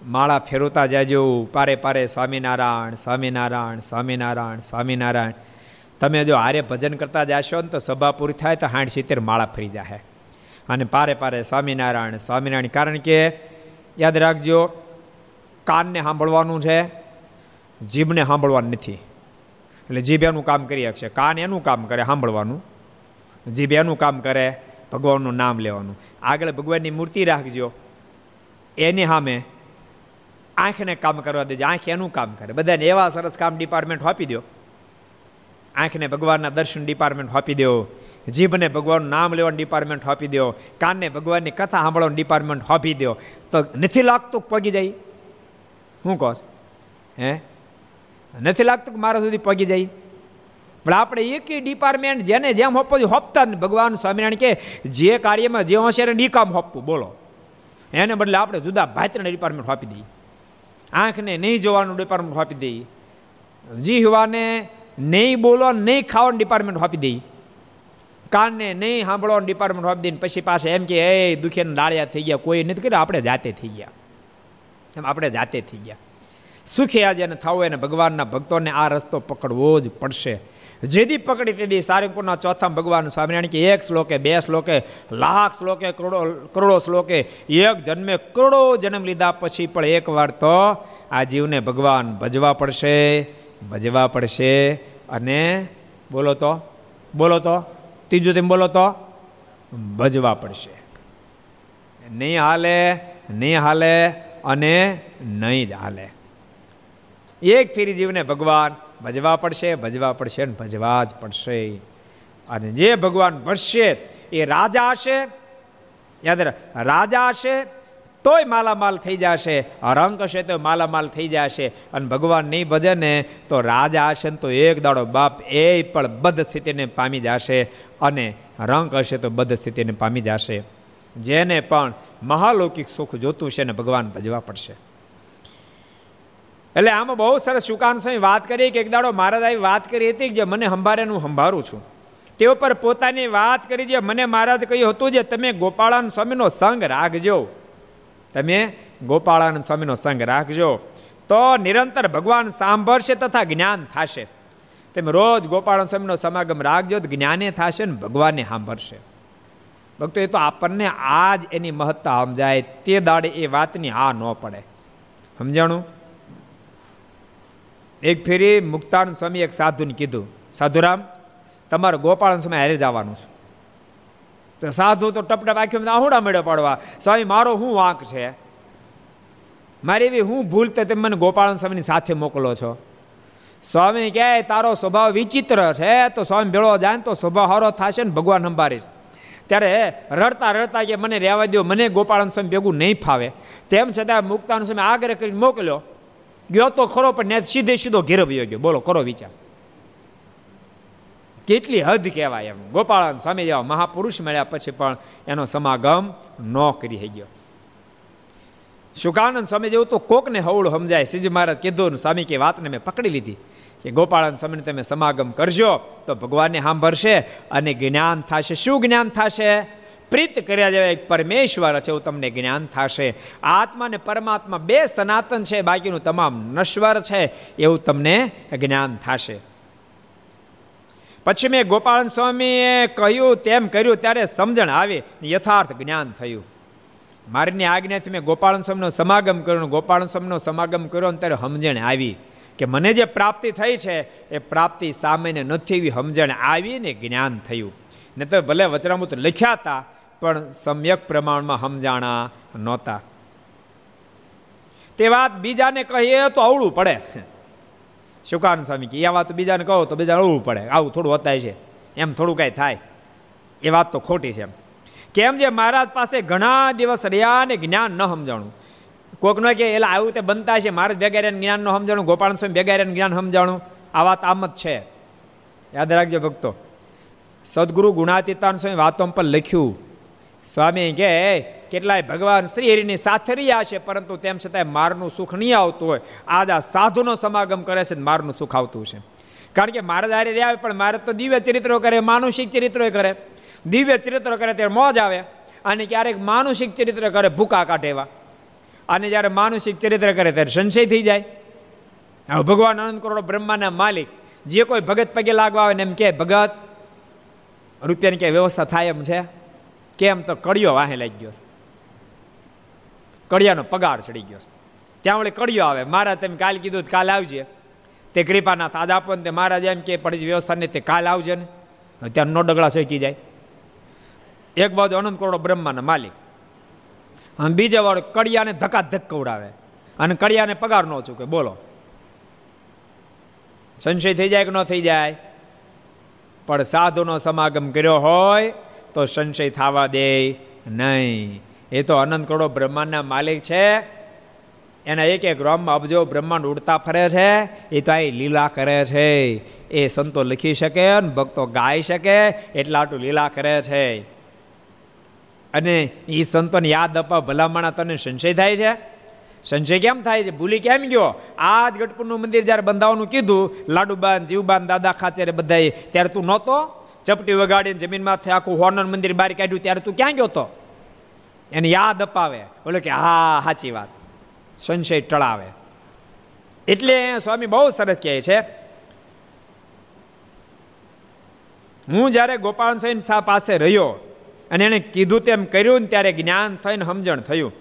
માળા ફેરવતા જાજો, પારે પારે સ્વામિનારાયણ સ્વામિનારાયણ સ્વામિનારાયણ સ્વામિનારાયણ. તમે જો હારે ભજન કરતા જશો ને તો સભા પૂરી થાય તો સાઠ સિત્તેર માળા ફરી જાય અને પારે પારે સ્વામિનારાયણ સ્વામિનારાયણ. કારણ કે યાદ રાખજો, કાનને સાંભળવાનું છે, જીભને સાંભળવાનું નથી. એટલે જીભ એનું કામ કરી શકશે. કાન એનું કામ કરે સાંભળવાનું. જીભ એનું કામ કરે, ભગવાનનું નામ લેવાનું. આગળ ભગવાનની મૂર્તિ રાખજો. એની સામે આંખને કામ કરવા દેજો, આંખ એનું કામ કરે. બધાને એવા સરસ કામ ડિપાર્ટમેન્ટ આપી દો. આંખને ભગવાનના દર્શન ડિપાર્ટમેન્ટ આપી દો. જીભને ભગવાનનું નામ લેવાનું ડિપાર્ટમેન્ટ આપી દો. કાનને ભગવાનની કથા સાંભળવાનું ડિપાર્ટમેન્ટ આપી દો. તો નથી લાગતું પગી જાય? શું કહો હે? નથી લાગતું કે મારા સુધી પગી જાય? પણ આપણે એક ડિપાર્ટમેન્ટ જેને જેમ હોપવું હોપતા ને ભગવાન સ્વામિનારાયણ કે, જે કાર્યમાં જે હોશિયાર એ કામ હોપવું બોલો. એને બદલે આપણે જુદા ભાતના ડિપાર્ટમેન્ટ આપી દઈએ. આંખને નહીં જોવાનું ડિપાર્ટમેન્ટ આપી દઈએ જીહવાને નહીં બોલો નહીં ખાવાનું ડિપાર્ટમેન્ટ આપી દઈએ કાનને નહીં સાંભળવાનું ડિપાર્ટમેન્ટ આપી દઈને પછી પાસે એમ કે, એ દુખેને લાળિયા થઈ ગયા, કોઈ નથી કર્યું, આપણે જાતે થઈ ગયા. એમ, આપણે જાતે થઈ ગયા. સુખી આજે થવું એને ભગવાનના ભક્તોને આ રસ્તો પકડવો જ પડશે. જેદી પકડી તેદી સારંગપુરના ચોથા ભગવાન સ્વામિનારાયણ કે એક શ્લોકે, બે શ્લોકે, લાખ શ્લોકે, કરોડો કરોડો શ્લોકે, એક જન્મે કરોડો જન્મ લીધા પછી પણ એક વાર તો આ જીવને ભગવાન ભજવા પડશે ભજવા પડશે. અને બોલો તો બોલો તો, ત્રીજું તેમ બોલો તો, ભજવા પડશે. નહીં હાલે નહીં હાલે અને નહીં જ હાલે. એક ફેરી જીવને ભગવાન ભજવા પડશે ભજવા પડશે ને ભજવા જ પડશે. અને જે ભગવાન ભજશે, એ રાજા હશે. યાદ રાજા હશે, તોય માલામાલ થઈ જશે. રંક હશે તો માલામાલ થઈ જશે. અને ભગવાન નહીં ભજે ને તો રાજા હશે ને તો એક દાડો બાપ એ પણ બધ સ્થિતિને પામી જશે. અને રંક હશે, તો બધ સ્થિતિને પામી જશે. જેને પણ મહાલૌકિક સુખ જોતું છે ને ભગવાન ભજવા પડશે. એટલે આમાં બહુ સરસ શુકાન સ્વામી વાત કરી કે એક દાડો મહારાજ વાત કરી હતી જે મને સંભારે હું સંભાળું છું. તે ઉપર પોતાની વાત કરી જે મને મહારાજ કહ્યું હતું જે તમે ગોપાળાનંદ સ્વામીનો સંગ રાખજો. તમે ગોપાળાનંદ સ્વામીનો સંગ રાખજો. તો નિરંતર ભગવાન સાંભળશે તથા જ્ઞાન થશે. તમે રોજ ગોપાળાનંદ સ્વામીનો સમાગમ રાખજો તો જ્ઞાને થશે ને ભગવાનને સાંભળશે. ભક્તો, એ તો આપણને આજ એની મહત્તા સમજાય. તે દાડે એ વાતની હા ન પડે. સમજાણું? એક ફેરી મુક્તાન સ્વામી એક સાધુને કીધું, સાધુરામ, તમારે ગોપાળન સ્વામી હારે જવાનું છે. તો સાધુ તો ટપટપ આંખી આહુડા મેળો પાડવા, સ્વામી, મારો શું વાંક છે? મારી એવી હું ભૂલ તો તમે મને ગોપાળન સ્વામીની સાથે મોકલો છો? સ્વામી કહે, તારો સ્વભાવ વિચિત્ર છે, તો સ્વામી ભેળો જાય તો સ્વભાવ હારો થશે ને ભગવાન સંભાળીશ ત્યારે રડતા રડતા કે, મને રહેવા દો મને ગોપાળન સ્વામી ભેગું નહીં ફાવે. તેમ છતાં મુક્તાન સ્વામી આગ્રહ કરીને મોકલ્યો ગયો તો ખરો, પણ ને સીધે સીધો ઘેરવ્યો ગયો. બોલો, કરો વિચાર. કેટલી હદ કહેવાય એમ. ગોપાળન સ્વામી જેવા મહાપુરુષ મળ્યા પછી પણ એનો સમાગમ ન કરી ગયો શુકાનંદ સ્વામી જેવું તો કોકને હવળું સમજાય. શ્રીજી મહારાજ કીધું સ્વામી કે વાતને મેં પકડી લીધી કે ગોપાળન સ્વામીને તમે સમાગમ કરજો તો ભગવાનને સાંભળશે અને જ્ઞાન થશે. શું જ્ઞાન થશે? પ્રીત કર્યા જેવા એક પરમેશ્વર છે, એવું તમને જ્ઞાન થશે. આત્મા ને પરમાત્મા બે સનાતન છે, બાકીનું તમામ નશ્વર છે, એવું તમને જ્ઞાન થશે. પછી મેં ગોપાળન સ્વામીએ કહ્યું, તેમ કર્યું, ત્યારે સમજણ આવી યથાર્થ જ્ઞાન થયું. મારીની આજ્ઞાથી મેં ગોપાળન સ્વામીનો સમાગમ કર્યો ગોપાળન સ્વામીનો સમાગમ કર્યો ત્યારે સમજણ આવી કે મને જે પ્રાપ્તિ થઈ છે, એ પ્રાપ્તિ સામાન્ય નથી એવી સમજણ આવી ને જ્ઞાન થયું. ને તો ભલે વચરામૃત લખ્યા હતા પણ સમ્યક પ્રમાણમાં સમજાણા નહોતા. તે વાત બીજાને કહીએ તો અવળું પડે. શુકાન સ્વામી? કે એ વાત બીજાને કહો તો બીજા અવળું પડે. આવું થોડું હોતાય છે. એમ થોડું કાંઈ થાય. એ વાત તો ખોટી છે કેમ જે મહારાજ પાસે ઘણા દિવસ રહ્યા ને જ્ઞાન ન સમજાણું. કોકનો કે એટલે આવું તે બનતા છે. મહારાજ ભેગા જ્ઞાન ન સમજાણું. ગોપાલ સ્વામી ભેગા જ્ઞાન સમજાણું. આ વાત આમ જ છે. યાદ રાખજો ભક્તો. સદગુરુ ગુણાતીતાન સ્વામી વાતો પર લખ્યું સ્વામી કે કેટલાય ભગવાન શ્રી હરિની સાથે રહ્યા છે, પરંતુ તેમ છતાંય મારનું સુખ નહીં આવતું હોય. આજ આ સાધુનો સમાગમ કરે છે મારનું સુખ આવતું છે. કારણ કે મારા દારે રહ્યા પણ મારે તો દિવ્ય ચરિત્રો કરે, માનુષિક ચરિત્રો કરે. દિવ્ય ચરિત્રો કરે ત્યારે મોજ આવે. અને ક્યારેક માનુષિક ચરિત્ર કરે, ભૂકા કાઢે એવા. અને જ્યારે માનુષિક ચરિત્ર કરે ત્યારે સંશય થઈ જાય. હવે ભગવાન અનંત કરોડ બ્રહ્માના માલિક, જે કોઈ ભગત પગે લાગવા આવે ને એમ કે ભગત, રૂપિયાની ક્યાંય વ્યવસ્થા થાય એમ છે? કેમ તો કડિયો વાહે લાગી ગયો કડિયાનો પગાર ચડી ગયો ત્યાં વળી કડિયો આવે. મહારાજ તમે કાલ કીધું કાલ આવજે. તે કૃપાનાથ આજ આપો ને તે મહારાજ એમ કે પડી વ્યવસ્થા ને તે કાલ આવજે ને. ત્યાં નો ડગલા શેકી જાય. એક બાજુ અનંત કરોડો બ્રહ્માના માલિક. અને બીજા વાળો કડિયાને ધક્કા ધક્ક ઉડાવે અને કડિયાને પગાર ન ચૂકે. બોલો. સંશય થઈ જાય કે ન થઈ જાય? પણ સાધુનો સમાગમ કર્યો હોય તો સંશય થવા દે નહીં. એ તો અનંત કરોડો બ્રહ્માંડના માલિક છે. એના એક એક રોમમાં અબજો બ્રહ્માંડ ઉડતા ફરે છે. એ તો અહીં લીલા કરે છે. એ સંતો લખી શકે અને ભક્તો ગાઈ શકે એટલા આટલું લીલા કરે છે. અને એ સંતોને યાદ આપવા ભલામણા તને સંશય થાય છે? સંશય કેમ થાય છે? ભૂલી કેમ ગયો? આ જ ગઢપુરનું મંદિર જ્યારે બંધાવવાનું કીધું, લાડુબાન, જીવબાન દાદા ખાચેરે બધાએ, ત્યારે તું નહોતો? ચપટી વગાડીને જમીનમાંથી આખું હોર્નર મંદિર બહાર કાઢ્યું ત્યારે તું ક્યાં ગયો તો? એને યાદ અપાવે. બોલે કે, હા, સાચી વાત. સંશય ટળાવે. એટલે સ્વામી બહુ સરસ કહે છે, હું જ્યારે ગોપાલ સ્વામી શાહ પાસે રહ્યો અને એણે કીધું તેમ કર્યું ને ત્યારે જ્ઞાન થઈને સમજણ થયું.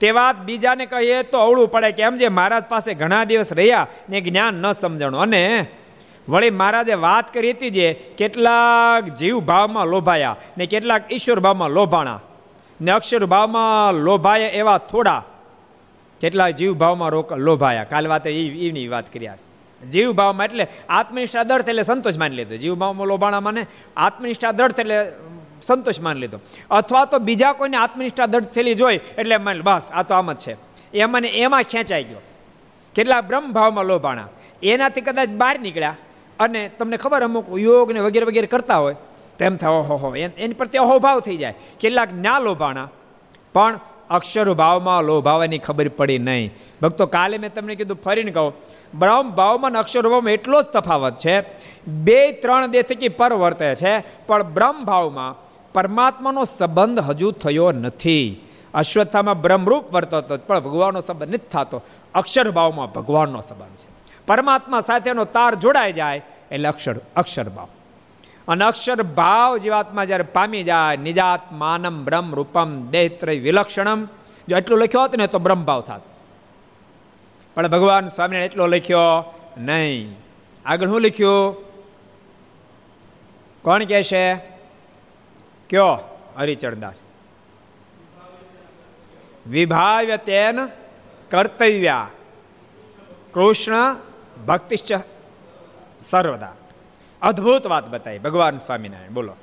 તે વાત બીજાને કહીએ તો અવળું પડે કેમ જે મહારાજ પાસે ઘણા દિવસ રહ્યા ને જ્ઞાન ન સમજણું. અને વળી મહારાજે વાત કરી હતી જે કેટલાક જીવ ભાવમાં લોભાયા ને કેટલાક ઈશ્વર ભાવમાં લોભાણા ને અક્ષર ભાવમાં લોભાયા એવા થોડા કેટલાક જીવ ભાવમાં રોક લોભાયા. કાલ વાતે એની વાત કર્યા જીવ ભાવમાં એટલે આત્મનિષ્ઠા દર્થ એટલે સંતોષ માની લીધો. જીવ ભાવમાં લોભાણા મને આત્મનિષ્ઠા દર્થ એટલે સંતોષ માની લીધો. અથવા તો બીજા કોઈને આત્મનિષ્ઠા દર્થ થયેલી જોઈ એટલે માન બસ, આ તો આમ જ છે. એ મને એમાં ખેંચાઈ ગયો. કેટલા બ્રહ્મ ભાવમાં લોભાણા. એનાથી કદાચ બહાર નીકળ્યા. અને તમને ખબર અમુક યોગ ને વગેરે વગેરે કરતા હોય તેમ થાય, ઓહો, હો, એની પ્રત્યે અહોભાવ થઈ જાય. કેટલાક ના લોભાણા, પણ અક્ષર ભાવમાં લોભાવાની ખબર પડી નહીં. ભક્તો, કાલે મેં તમને કીધું, ફરીને કહું, બ્રહ્મ ભાવમાં અક્ષર ભાવમાં એટલો જ તફાવત છે, બે ત્રણ દે થકી પર વર્તે છે, પણ બ્રહ્મ ભાવમાં પરમાત્માનો સંબંધ હજુ થયો નથી. અશ્વત્થામાં બ્રહ્મરૂપ વર્તતો પણ ભગવાનનો સંબંધ નથી થતો. અક્ષર ભાવમાં ભગવાનનો સંબંધ છે. પરમાત્મા સાથેનો તાર જોડાઈ જાય એટલે અક્ષર અક્ષર ભાવ. અને અક્ષર ભાવ જીવાત્મા જ્યારે પામી જાય નિજાત માનમ બ્રહ્મ રૂપમ દેહત્રય વિલક્ષણમ. જો એટલું લખ્યો હોત ને તો બ્રહ્મ ભાવ થાત. પણ ભગવાન સ્વામીને એટલો લખ્યો નહીં. આગળ શું લખ્યું? કોણ કહે છે કયો? હરિચરદાસ વિભાવ્ય તેન કર્તવ્યા. કૃષ્ણ ભક્તિશ્ચ સર્વદા. અદ્ભુત વાત બતાવી ભગવાન સ્વામિનારાયણ, બોલો.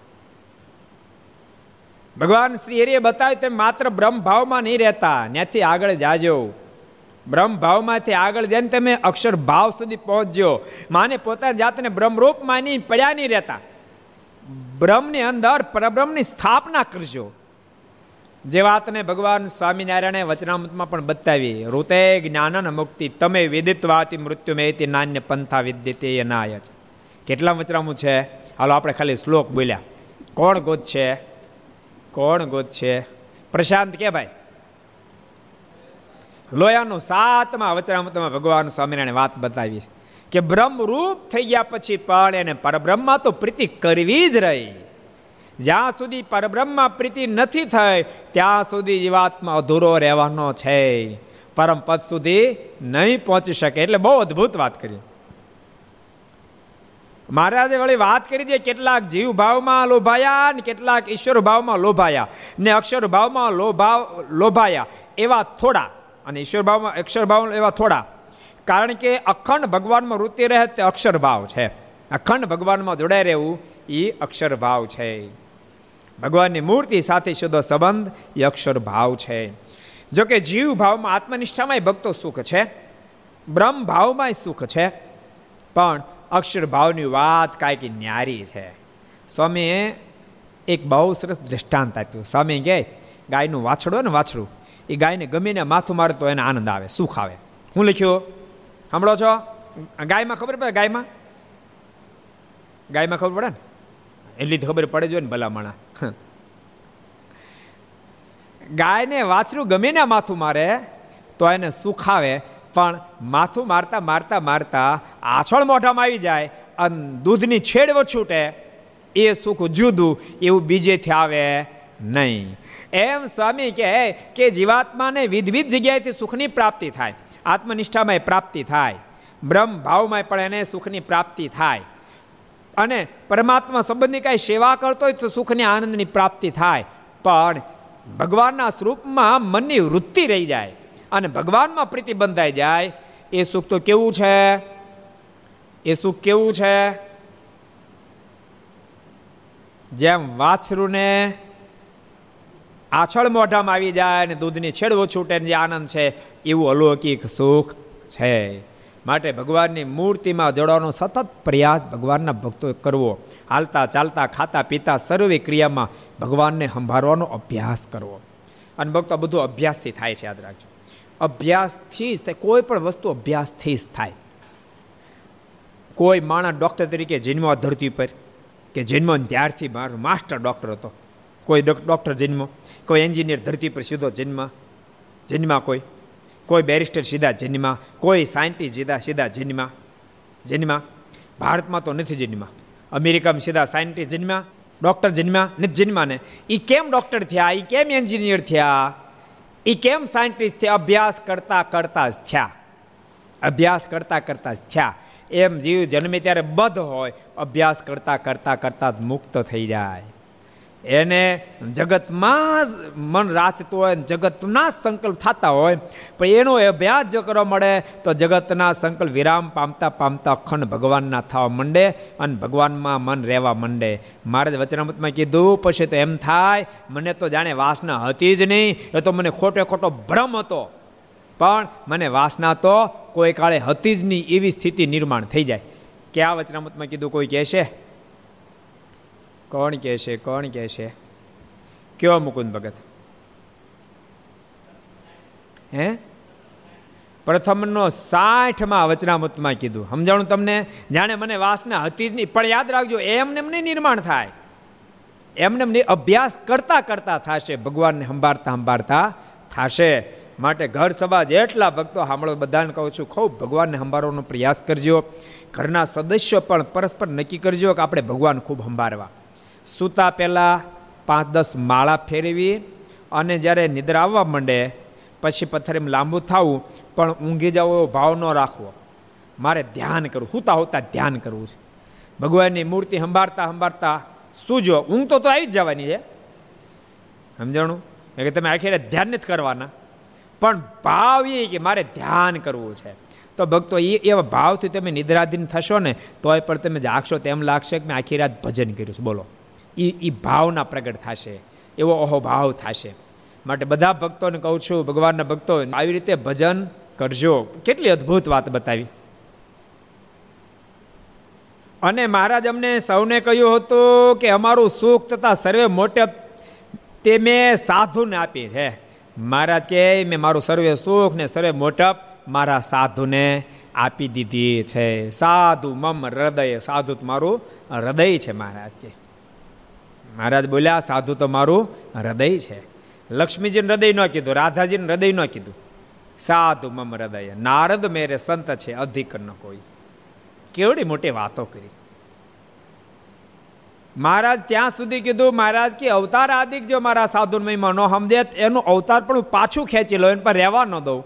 ભગવાન શ્રી હરિએ બતાવ્યું તેમ માત્ર બ્રહ્મ ભાવમાં નહીં રહેતા. ત્યાંથી આગળ જાજો. બ્રહ્મ ભાવમાંથી આગળ જઈને તમે અક્ષર ભાવ સુધી પહોંચજો. માને પોતાની જાતને બ્રહ્મરૂપમાં નહીં, પડ્યા નહીં રહેતા. બ્રહ્મની અંદર પરબ્રહ્મની સ્થાપના કરજો. જે વાતને ભગવાન સ્વામિનારાયણે વચનામૃતમાં પણ બતાવી, ઋતે જ્ઞાનન મુક્તિ તમે વિદિત્વાતિ મૃત્યુ મેતી નાન્ય પંથા વિદ્યતે નાય છે કેટલા વચનામું છે? હાલો, આપણે ખાલી શ્લોક બોલ્યા. કોણ ગોત છે? કોણ ગોત છે? પ્રશાંત કે ભાઈ? લોયાનું સાતમા વચનામૃતમાં ભગવાન સ્વામિનારાયણ વાત બતાવી કે બ્રહ્મરૂપ થઈ ગયા પછી પણ એને પરબ્રહ્મા તો પ્રીતિ કરવી જ રહી. જ્યાં સુધી પરબ્રહ્મા પ્રીતિ નથી થઈ, ત્યાં સુધી જીવાત્મા અધૂરો રહેવાનો છે. પરમ પદ સુધી નહીં પહોંચી શકે. એટલે બહુ અદ્ભુત વાત કરી. મહારાજે વળી વાત કરી છે કેટલાક જીવ ભાવમાં લોભાયા ને કેટલાક ઈશ્વર ભાવમાં લોભાયા ને અક્ષર ભાવમાં લોભાવ, લોભાયા એવા થોડા અને ઈશ્વર ભાવમાં અક્ષર ભાવ એવા થોડા. કારણ કે અખંડ ભગવાનમાં વૃત્તિ રહે તે અક્ષર ભાવ છે. અખંડ ભગવાનમાં જોડાઈ રહેવું એ અક્ષર ભાવ છે. ભગવાનની મૂર્તિ સાથે સીધો સંબંધ એ અક્ષર ભાવ છે. જો કે જીવ ભાવમાં આત્મનિષ્ઠામાંય ભક્તો સુખ છે, બ્રહ્મ ભાવમાંય સુખ છે, પણ અક્ષર ભાવની વાત કાંઈક ન્યારી છે. સ્વામીએ એક બહુ સરસ દ્રષ્ટાંત આપ્યું. સ્વામી કહે, ગાયનું વાછડું ને વાછડું, એ ગાયને ગમીને માથું મારે તો એને આનંદ આવે, સુખ આવે. હું લખ્યું, સાંભળો છો? ગાયમાં ખબર પડે ગાયમાં? ગાયમાં ખબર પડે ને? એટલી ખબર પડે જોઈએ ને ભલામણા ગાયને વાછરું ગમે ને માથું મારે, તો એને સુખ આવે પણ માથું મારતા મારતા મારતા આછળ મોઢામાં આવી જાય અને દૂધની છેડ છૂટે એ સુખ જુદું, એવું બીજેથી આવે નહીં. એમ સ્વામી કહે કે જીવાત્માને વિધવિધ જગ્યાએથી સુખની પ્રાપ્તિ થાય. આત્મનિષ્ઠામાં પ્રાપ્તિ થાય. બ્રહ્મ ભાવમાં પણ એને સુખની પ્રાપ્તિ થાય. અને પરમાત્મા સંબંધની કાંઈ સેવા કરતો હોય તો સુખની આનંદની પ્રાપ્તિ થાય. પણ ભગવાનના સ્વરૂપમાં મનની વૃત્તિ રહી જાય અને ભગવાનમાં પ્રીતિ બંધાઈ જાય. એ સુખ તો કેવું છે? એ સુખ કેવું છે? જેમ વાછરુને આછળ મોઢામાં આવી જાય અને દૂધની છેડવો છૂટે જે આનંદ છે, એવું અલૌકિક સુખ છે. માટે ભગવાનની મૂર્તિમાં જોડવાનો સતત પ્રયાસ ભગવાનના ભક્તોએ કરવો. હાલતા ચાલતા ખાતા પીતા સર્વે ક્રિયામાં ભગવાનને સંભાળવાનો અભ્યાસ કરવો. અને ભક્તો બધું અભ્યાસથી થાય છે, યાદ રાખજો. અભ્યાસથી જ થાય. કોઈ પણ વસ્તુ અભ્યાસથી જ થાય. કોઈ માણસ ડૉક્ટર તરીકે જન્મવા ધરતી પર કે જન્મ ત્યારથી મારો માસ્ટર ડૉક્ટર હતો. કોઈ ડૉક્ટર જન્મ, કોઈ એન્જિનિયર ધરતી પર સીધો જન્મ, જન્મા કોઈ. કોઈ બેરિસ્ટર સીધા જન્મા, કોઈ સાયન્ટિસ્ટ સીધા સીધા જન્મા જન્મા. ભારતમાં તો નથી જન્મા. અમેરિકામાં સીધા સાયન્ટિસ્ટ જન્મ્યા ડૉક્ટર જન્મ્યા નથી જન્મા ને. એ કેમ ડૉક્ટર થયા? એ કેમ એન્જિનિયર થયા? એ કેમ સાયન્ટિસ્ટ થયા? અભ્યાસ કરતા કરતા જ થયા. અભ્યાસ કરતા કરતા જ થયા. એમ જીવ જન્મે ત્યારે બધ હોય, અભ્યાસ કરતા કરતા કરતા જ મુક્ત થઈ જાય. એને જગતમાં મન રાચતું હોય જગતના સંકલ્પ થતા હોય, પણ એનો અભ્યાસ જો કરવા મળે, તો જગતના સંકલ્પ વિરામ પામતા પામતા અખંડ ભગવાનના થવા માંડે અને ભગવાનમાં મન રહેવા માંડે. મારે વચનામૃતમાં કીધું, પછી તો એમ થાય, મને તો જાણે વાસના હતી જ નહીં, એ તો મને ખોટે ખોટો ભ્રમ હતો. પણ મને વાસના તો કોઈ કાળે હતી જ નહીં, એવી સ્થિતિ નિર્માણ થઈ જાય. કે આ વચનામૃતમાં કીધું, કોઈ કહેશે? કોણ કહે છે, કોણ કહે છે? કયો મુકુંદ ભગત? હે? પ્રથમનો સાઠમાં વચનામૃતમાં કીધું. સમજાણું તમને? જાણે મને વાસના હતી જ નહીં, પણ યાદ રાખજો, એમને એમને નિર્માણ થાય. એમને અભ્યાસ કરતા કરતા થશે, ભગવાનને સંભાળતા સંભાળતા થશે. માટે ઘર સભા જેટલા ભક્તો સાંભળો, બધાને કહું છું, ખૂબ ભગવાનને સંભાળવાનો પ્રયાસ કરજો. ઘરના સદસ્યો પણ પરસ્પર નક્કી કરજો કે આપણે ભગવાન ખૂબ સંભાળવા. સૂતા પહેલાં પાંચ દસ માળા ફેરવી અને જ્યારે નિદ્રા આવવા માંડે, પછી પથ્થર એમ લાંબુ થવું, પણ ઊંઘી જવો એવો ભાવ ન રાખવો. મારે ધ્યાન કરવું, હુતા હોતા ધ્યાન કરવું છે. ભગવાનની મૂર્તિ સંભાળતા સંભાળતા સૂજો ઊંઘ તો તો આવી જ જવાની છે. સમજાણું? કે તમે આખી ધ્યાન નથી કરવાના. પણ ભાવ એ કે મારે ધ્યાન કરવું છે. તો ભક્તો, એ એવા ભાવથી તમે નિદ્રાધીન થશો ને, તોય પણ તમે જાગશો તેમ લાગશે કે મેં આખી રાત ભજન કર્યું છે. બોલો. એ એ ભાવના પ્રગટ થશે, એવો અહોભાવ થશે. માટે બધા ભક્તોને કહું છું, ભગવાનના ભક્તો, આવી રીતે ભજન કરજો. કેટલી અદ્ભુત વાત બતાવી. અને મહારાજ અમને સૌને કહ્યું હતું કે અમારું સુખ તથા સર્વે મોટે તે મેં સાધુને આપી છે. મહારાજ કે, મેં મારું સર્વે સુખ ને સર્વે મોટપ મારા સાધુને આપી દીધી છે. સાધુ મમ હૃદય, સાધુ મારું હૃદય છે મહારાજ કે. મહારાજ બોલ્યા, સાધુ તો મારું હૃદય છે. લક્ષ્મીજીને હૃદય ન કીધું, રાધાજીને હૃદય ન કીધું. સાધુ મમ હૃદય, નારદ મેરે સંત છે, અધિક ન કોઈ. કેવડી મોટી વાતો કરી. મહારાજ ત્યાં સુધી કીધું, મહારાજ, કે અવતાર આદિક જો મારા સાધુ મહિમા ન સમજે એનું અવતાર પણ પાછું ખેંચી લો એને પર રહેવા ન દઉં.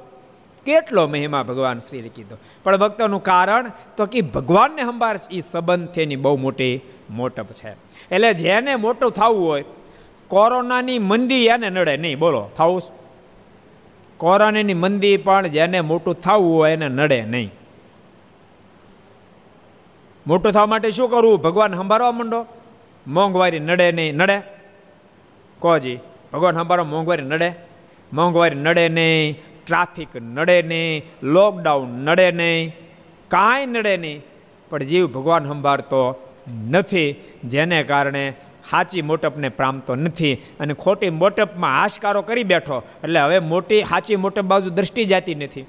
કેટલો મહિમા ભગવાન શ્રીએ કીધો. પણ ભક્તોનું કારણ તો કે ભગવાનને સંભાર એ સંબંધ એની બહુ મોટી મોટપ છે. એટલે જેને મોટું થવું હોય, કોરોનાની મંદી એને નડે નહીં. બોલો, થવું કોરોનાની મંદી પણ જેને મોટું થવું હોય એને નડે નહીં. મોટું થવા માટે શું કરવું? ભગવાન સંભાળવા માંડો. મોંઘવારી નડે નહીં. નડે? કોજી, ભગવાન સંભાળો મોંઘવારી નડે? મોંઘવારી નડે નહીં. ટ્રાફિક નડે નહીં, લોકડાઉન નડે નહીં, કાંઈ નડે નહીં, પણ જીવ ભગવાન સંભાળતો નથી, જેને કારણે સાચી મોટપને પ્રામતો નથી અને ખોટી મોટપમાં આશકારો કરી બેઠો, એટલે હવે મોટી સાચી મોટપ બાજુ દ્રષ્ટિ જાતી નથી.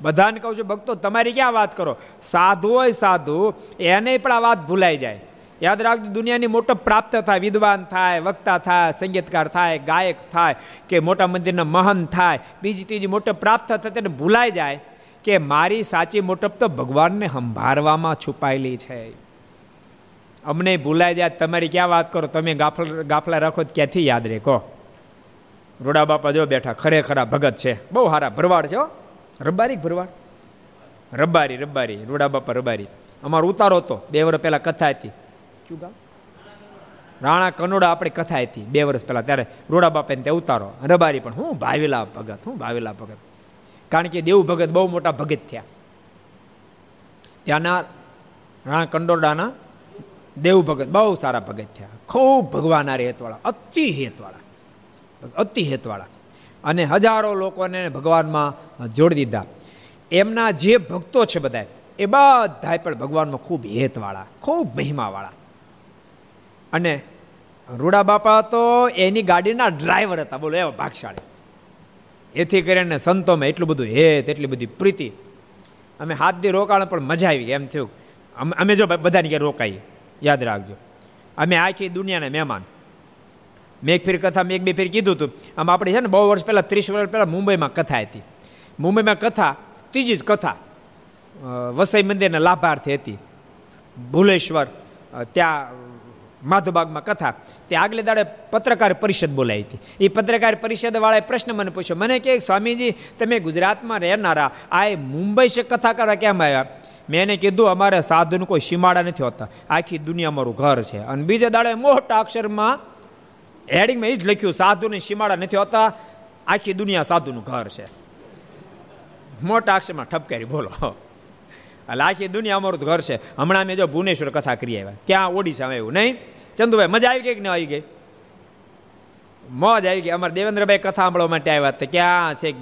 બધાને કહું છું, ભક્તો, તમારી ક્યાં વાત કરો? સાધુ હોય સાધુ, એને પણ આ વાત ભૂલાઈ જાય. યાદ રાખજો, દુનિયાની મોટો પ્રાપ્ત થાય, વિદ્વાન થાય, વક્તા થાય, સંગીતકાર થાય, ગાયક થાય, કે મોટા મંદિરના મહંત થાય, બીજી ત્રીજી મોટો પ્રાપ્ત થાય તેને ભૂલાઈ જાય, કે મારી સાચી મોટપ તો ભગવાનને સંભાળવામાં છુપાયેલી છે. અમને ભૂલાઈ જાય, તમારી ક્યાં વાત કરો, તમે ગાફલ, ગાફલા રાખો ક્યાંથી યાદ રહે કહો રોડા બાપા જો બેઠા, ખરેખરા ભગત છે. બહુ સારા ભરવાડ છે રબારી ભરવાડ? રબારી રબારી રોડા બાપા રબારી અમારો ઉતારો હતો, બે વર્ષ પહેલાં કથા હતી. કયું ગામ? રાણા કનોડા આપણી કથા હતી, બે વર્ષ પહેલાં, ત્યારે રોડા બાપાને ત્યાં ઉતારો, રબારી પણ, હું ભાવેલા ભગત, હું ભાવેલા ભગત. કારણ કે દેવ ભગત બહુ મોટા ભગત થયા. ત્યાંના રાણા કંડોરડાના દેવ ભગત બહુ સારા ભગત થયા. ખૂબ ભગવાન હેતવાળા અતિ હેતવાળા અતિ હેતવાળા. અને હજારો લોકોને ભગવાનમાં જોડી દીધા. એમના જે ભક્તો છે બધા એ બધા પણ ભગવાનમાં ખૂબ હેતવાળા, ખૂબ મહિમાવાળા. અને રૂડા બાપા તો એની ગાડીના ડ્રાઈવર હતા. બોલો, એવા ભાગશાળી. એથી કરીને સંતોમાં એટલું બધું હેત, એટલી બધી પ્રીતિ. અમે હાથ દી રોકાણ, પણ મજા આવી. એમ થયું. અમે જો બધાની ક્યાં રોકાઈએ. યાદ રાખજો. અમે આખી દુનિયાના મહેમાન. મેં એક ફેર કથા મેં એક બે ફેર કીધું હતું આમ આપણે છે ને બહુ વર્ષ પહેલાં, ત્રીસ વર્ષ પહેલાં મુંબઈમાં કથા હતી. મુંબઈમાં કથા, ત્રીજી જ કથા વસઈ મંદિરના લાભાર્થી હતી. ભુલેશ્વર ત્યાં માધુબાગમાં કથા. તે આગલે દાડે પત્રકાર પરિષદ બોલાવી હતી. એ પત્રકાર પરિષદવાળાએ પ્રશ્ન મને પૂછ્યો, મને કે સ્વામીજી, તમે ગુજરાતમાં રહેનારા, આ મુંબઈ છે કથા કરવા કેમ આવ્યા? મેં એને કીધું, અમારે સાધુનું કોઈ સીમાડા નથી હોતા. આખી દુનિયા મારું ઘર છે. અને બીજા દાડે મોટા અક્ષરમાં હેડિંગમાં એ જ લખ્યું, સાધુની સીમાડા નથી હોતા, આખી દુનિયા સાધુનું ઘર છે. મોટા અક્ષરમાં ઠપકારી, બોલો. એટલે આખી દુનિયા અમારું ઘર છે. હમણાં મેં જો ભુવનેશ્વર કથા કરી આવ્યા. ક્યાં ઓડિશામાં એવું નહીં? ચંદુભાઈ, મજા આવી ગઈ કે ન આવી ગઈ? મોજ આવી ગઈ. અમારે દેવેન્દ્રભાઈ કથા સાંભળવા માટે આવ્યા હતા. ક્યાં છે?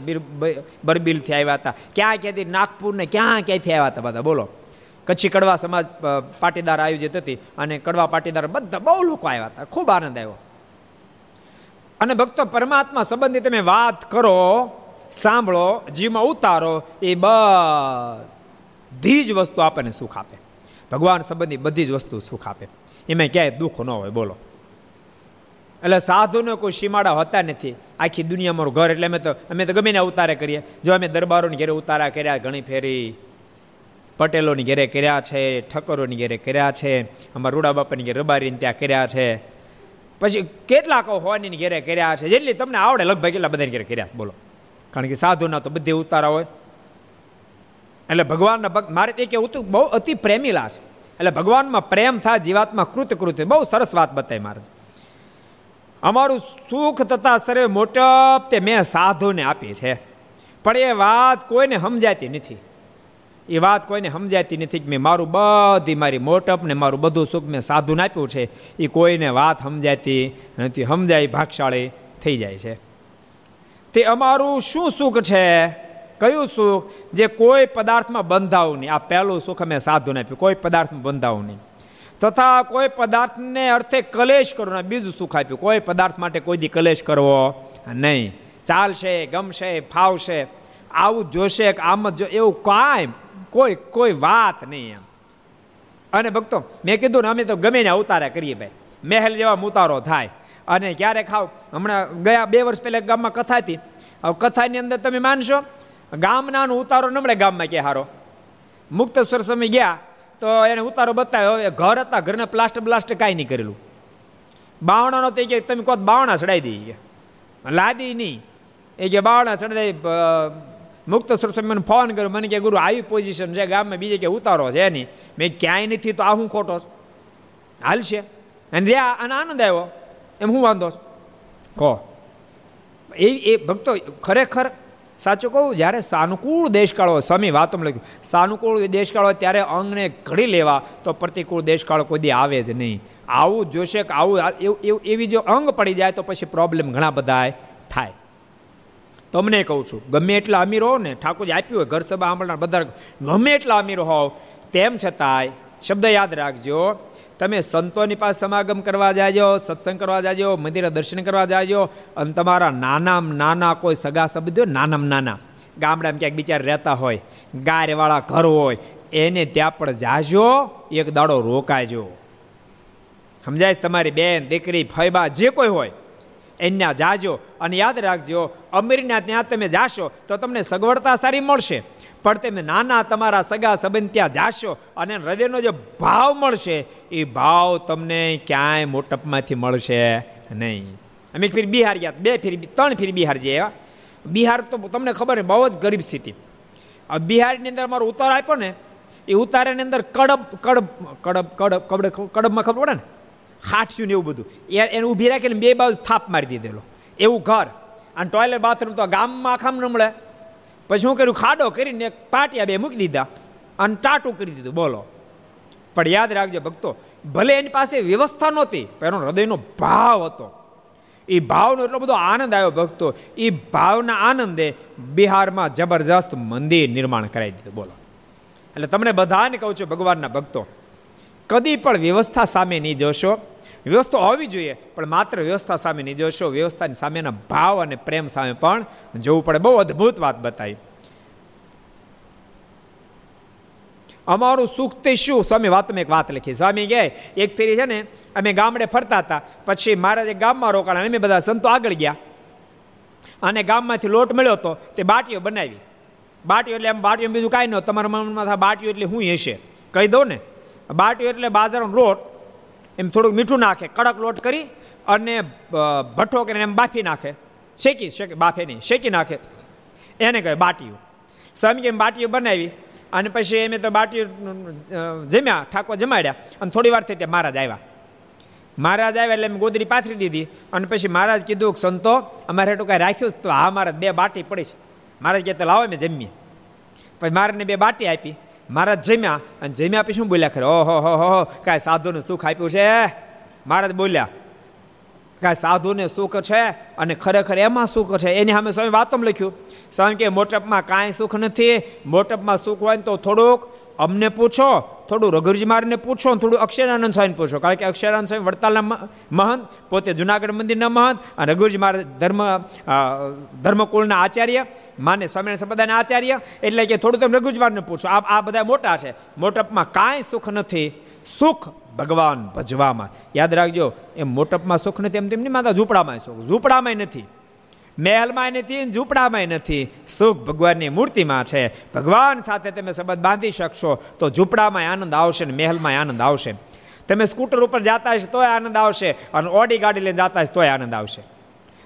બરબીલથી આવ્યા હતા. ક્યાં ક્યાંથી? નાગપુર ને ક્યાં ક્યાંથી આવ્યા હતા બધા? બોલો. કચ્છી કડવા સમાજ પાટીદાર આયોજિત હતી અને કડવા પાટીદાર બધા બહુ લોકો આવ્યા હતા. ખૂબ આનંદ આવ્યો. અને ભક્તો, પરમાત્મા સંબંધી તમે વાત કરો, સાંભળો, જીવમાં ઉતારો, એ બધી જ વસ્તુ આપણને સુખ આપે. ભગવાન સંબંધી બધી જ વસ્તુ સુખ આપે. એમાં ક્યાંય દુઃખ ન હોય, બોલો. એટલે સાધુને કોઈ સીમાડા હોતા નથી. આખી દુનિયા મારું ઘર, એટલે અમે તો અમે તો ગમે ને અવતારે કરીએ. જો અમે દરબારોની ઘેરે ઉતારા કર્યા, ઘણી ફેરી. પટેલોની ઘેરે કર્યા છે, ઠક્કરોની ઘેરે કર્યા છે, અમારા રૂડા બાપાની ઘેરે રબારીને ત્યાં કર્યા છે. પછી કેટલાક હોવાની ઘેરે કર્યા છે, જેટલી તમને આવડે, લગભગ એટલા બધાની ઘેરે કર્યા છે, બોલો. કારણ કે સાધુના તો બધી ઉતારા હોય. એટલે ભગવાનના ભક્ત, મારે તે કેવું હતું બહુ અતિ પ્રેમીલા છે. એટલે ભગવાનમાં પ્રેમ થાય, જીવાત્મા કૃત કૃત બહુ સરસ વાત બતાવી મારે અમારું સુખ તથા સર્વે મોટપ તે મેં સાધુને આપી છે. પણ એ વાત કોઈને સમજાતી નથી. એ વાત કોઈને સમજાતી નથી કે મેં મારું બધી મારી મોટપ ને મારું બધું સુખ મેં સાધુને આપ્યું છે. એ કોઈને વાત સમજાતી નથી. સમજાય ભાગશાળી થઈ જાય છે. તે અમારું શું સુખ છે? કયું સુખ જે કોઈ પદાર્થમાં બંધાવું નહીં. આ પહેલું સુખ અમે સાધુને આપ્યું. કોઈ પદાર્થમાં બંધાવું નહીં. તથા કોઈ પદાર્થને અર્થે કલેશ કરવો બીજું સુખ આપ્યું. કોઈ પદાર્થ માટે કોઈ દી કલેશ કરવો નહીં. ચાલશે, ગમશે, ફાવશે. આવું જોશે કે આમ જ જો એવું કાંઈ, કોઈ કોઈ વાત નહીં એમ. અને ભક્તો, મેં કીધું ને અમે તો ગમે ને અવતારા કરીએ ભાઈ. મહેલ જેવા ઉતારો થાય. અને ક્યારે ખાવ હમણાં ગયા બે વર્ષ પહેલાં ગામમાં કથા હતી. હવે કથાની અંદર તમે માનશો? ગામનાનો ઉતારો નમળે ગામમાં કે હારો. મુક્તેશ્વર સમય ગયા, તો એને ઉતારો બતાવ્યો, હવે ઘર હતા, ઘરને પ્લાસ્ટર બ્લાસ્ટર કાંઈ નહીં કરેલું. બાવણાનો તો એ કે, તમે કહો બાવણા ચડાવી દઈએ? લાદી નહીં. એ કે, બાવણા ચડાવી મુક્ત સ્વરૂપ મને ફોન કર્યો, મને કે, ગુરુ, આવી પોઝિશન છે ગામમાં, બીજે કે ઉતારો છે નહીં. મેં ક્યાંય નથી, તો આ હું ખોટો હાલશે અને રહ્યા, અને આનંદ આવ્યો. એમ હું વાંધો કહો. એ એ ભક્તો ખરેખર સાચું કહું, જ્યારે સાનુકૂળ દેશકાળ હોય, સ્વામી વાતો લખ્યું સાનુકૂળ દેશકાળ હોય ત્યારે અંગને ઘડી લેવા તો પ્રતિકૂળ દેશકાળ કોઈ આવે જ નહીં. આવું જોશે કે આવું એવું, એવી જો અંગ પડી જાય તો પછી પ્રોબ્લેમ ઘણા બધા થાય. તમને કહું છું, ગમે એટલા અમીર હોવ ને ઠાકોરજી આપ્યું હોય ઘર સભા સાંભળનાર બધા, ગમે એટલા અમીર હોવ, તેમ છતાંય શબ્દ યાદ રાખજો તમે સંતોની પાસે સમાગમ કરવા જાજો, સત્સંગ કરવા જાજો, મંદિરે દર્શન કરવા જાજો, અને તમારા નાનામ નાના કોઈ સગા સંબંધીઓ નાનામ નાના. ગામડામાં ક્યાંક બિચાર રહેતા હોય, ગાયવાળા ઘર હોય, એને ત્યાં પણ જાજો, એક દાડો રોકાજો. સમજાય તમારી બેન, દીકરી ફૈબા જે કોઈ હોય એના જાજો. અને યાદ રાખજો, અમીરના ત્યાં તમે જાશો તો તમને સગવડતા સારી મળશે. પણ તમે નાના તમારા સગા સંબંધ ત્યાં જાશો અને હૃદયનો જે ભાવ મળશે, એ ભાવ તમને ક્યાંય મોટપમાંથી મળશે નહીં. અમે ફીર બિહાર ગયા, બે ફીર ત્રણ ફીર બિહાર જઈએ બિહાર તો તમને ખબર બહુ જ ગરીબ સ્થિતિ. બિહારની અંદર અમારો ઉતાર આપ્યો ને, એ ઉતારાની અંદર કડબ કડબ કડબ કડબ કડબ, કડબમાં ખબર પડે ને? હાઠ્યું ને એવું બધું. એને ઊભી રાખીને બે બાજુ થાપ મારી દીધેલો. એવું ઘર. અને ટોયલેટ બાથરૂમ તો ગામમાં આખામ ન મળે. પછી શું કર્યું, ખાડો કરીને પાટિયા બે મૂકી દીધા અને ટાટું કરી દીધું, બોલો. પણ યાદ રાખજો ભક્તો, ભલે એની પાસે વ્યવસ્થા નહોતી, પણ એનો હૃદયનો ભાવ હતો. એ ભાવનો એટલો બધો આનંદ આવ્યો ભક્તો એ ભાવના આનંદે બિહારમાં જબરજસ્ત મંદિર નિર્માણ કરાવી દીધું, બોલો. એટલે તમને બધાને કહું છું ભગવાનના ભક્તો, કદી પણ વ્યવસ્થા સામે નહીં જોશો. વ્યવસ્થા હોવી જોઈએ, પણ માત્ર વ્યવસ્થા સામે નહીં જોશો. વ્યવસ્થાની સામેના ભાવ અને પ્રેમ સામે પણ જોવું પડે. બહુ અદ્ભુત વાત બતાવી. અમારું સુખ તે શું? સ્વામી વાતમાં એક વાત લખી. સ્વામી ગયા એક ફેરી છે ને, અમે ગામડે ફરતા હતા. પછી મારા જે ગામમાં રોકાણ અમે બધા સંતો આગળ ગયા. અને ગામમાંથી લોટ મળ્યો હતો, તે બાટીઓ બનાવી. બાટીઓ એટલે એમ બાટીઓ બીજું કાંઈ ન તમારા મનમાં બાટીઓ એટલે હું હશે. કહી દઉં ને. બાટીઓ એટલે બાજરાનો લોટ એમ થોડુંક મીઠું નાખે, કડક લોટ કરી અને ભઠ્ઠો કરીને એમ બાફી નાખે. શેકી શેકી, બાફે નહીં, શેકી નાખે. એને કહે બાટીયું. સ્વામી કે બાટીયું બનાવી અને પછી એમ તો બાટીઓ જમ્યા, ઠાકોર જમાડ્યા અને થોડી વાર થઈ ત્યાં મહારાજ આવ્યા. મહારાજ આવ્યા એટલે મેં ગોદરી પાથરી દીધી અને પછી મહારાજ કીધું કે, સંતો, અમારે હેઠું કાંઈ રાખ્યું તો હા મહારાજ બે બાટી પડી છે. મહારાજ કહે, તો લાવો મેં જમીએ. પછી મહારાજને બે બાટી આપી. મહારાજ જમ્યા અને જમ્યા પછી શું બોલ્યા ખરે? ઓહો, હો હો કાંઈ સાધુને સુખ આપ્યું છે મહારાજ બોલ્યા. કાંઈ સાધુને સુખ છે અને ખરેખર એમાં સુખ છે? એની સામે સ્વામી વાતમ લખ્યું. સ્વામી કે, મોટપમાં કાંઈ સુખ નથી. મોટપમાં સુખ હોય તો થોડુંક અમને પૂછો. થોડું રઘુજી મારને પૂછો થોડું અક્ષરાનંદ સ્વામીને પૂછો. કારણ કે અક્ષરાનંદ સ્વામી વડતાલના મહંત, પોતે જુનાગઢ મંદિરના મહંત અને રઘુજી માર ધર્મ ધર્મકુળના આચાર્ય, માને સ્વામિનારાયણ સંપ્રદાયના આચાર્ય, એટલે કે થોડું તમે રઘુજી મારને પૂછો. આ આ બધા મોટા છે. મોટપમાં કાંઈ સુખ નથી. સુખ ભગવાન ભજવામાં. યાદ રાખજો, એમ મોટપમાં સુખ નથી, એમ તેમની માતા ઝૂંપડામાં સુખ. ઝૂંપડામાં નથી. મહેલમાં નથી ઝૂંપડામાં નથી. સુખ ભગવાનની મૂર્તિમાં છે. ભગવાન સાથે તમે સંબંધ બાંધી શકશો તો ઝૂંપડામાં આનંદ આવશે ને મહેલમાં આનંદ આવશે. તમે સ્કૂટર ઉપર જતા હશે તોય આનંદ આવશે અને ઓડી ગાડી લઈને જતા હશે તોય આનંદ આવશે.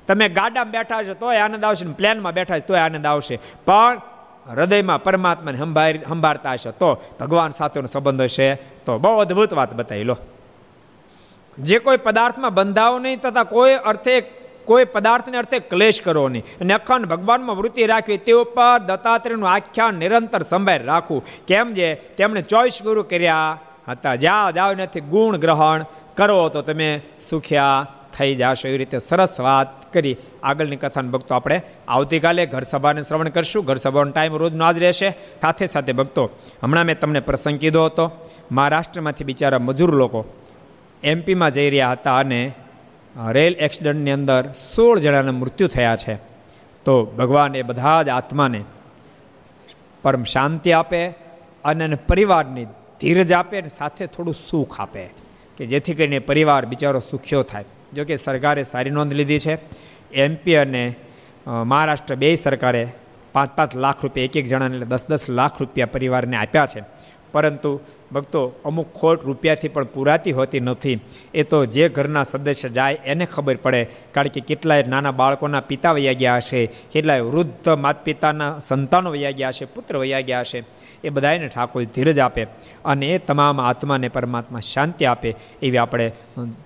તમે ગાડામાં બેઠા હશો તોય આનંદ આવશે ને પ્લેનમાં બેઠા હશે તોય આનંદ આવશે. પણ હૃદયમાં પરમાત્માને સંભાળ, સંભાળતા હશે તો ભગવાન સાથેનો સંબંધ હશે તો બહુ અદ્ભુત વાત બતાવી લો. જે કોઈ પદાર્થમાં બંધાવો નહીં તથા કોઈ અર્થે કોઈ પદાર્થને અર્થે ક્લેશ કરો નહીં. અને અખંડ ભગવાનમાં વૃત્તિ રાખવી તે ઉપર દત્તાત્રેયનું આખ્યાન નિરંતર સંભાળ રાખવું. કેમ જે તેમણે ચોઈસ ગુરુ કર્યા હતા. જ્યાં જાઓ નથી ગુણ ગ્રહણ કરો તો તમે સુખ્યા થઈ જશો. એવી રીતે સરસ વાત કરી. આગળની કથાને ભક્તો આપણે આવતીકાલે ઘર સભાને શ્રવણ કરશું. ઘર સભાનો ટાઈમ રોજનો આજ રહેશે. સાથે સાથે ભક્તો, હમણાં મેં તમને પ્રસંગ કીધો હતો. મહારાષ્ટ્રમાંથી બિચારા મજૂર લોકો એમપીમાં જઈ રહ્યા હતા અને રેલ એક્સિડન્ટની અંદર સોળ જણાના મૃત્યુ થયા છે. તો ભગવાન એ બધા જ આત્માને પરમ શાંતિ આપે અને પરિવારની ધીરજ આપે અને સાથે થોડું સુખ આપે. કે જેથી કરીને પરિવાર બિચારો સુખ્યો થાય. જોકે સરકારે સારી નોંધ લીધી છે. એમપી અને મહારાષ્ટ્ર બે સરકારે પાંચ પાંચ લાખ રૂપિયા, એક એક જણાને દસ દસ લાખ રૂપિયા પરિવારને આપ્યા છે. પરંતુ ભક્તો અમુક ખોટ રૂપિયાથી પણ પૂરાતી હોતી નથી. એ તો જે ઘરના સદસ્ય જાય એને ખબર પડે, કારણ કે કેટલાય નાના બાળકોના પિતા વૈયા ગયા હશે, કેટલાય વૃદ્ધ માતા પિતાના સંતાનો વૈયા ગયા હશે, પુત્ર વૈયા ગયા હશે. એ બધાને ઠાકોર ધીરજ આપે અને એ તમામ આત્માને પરમાત્મા શાંતિ આપે એવી આપણે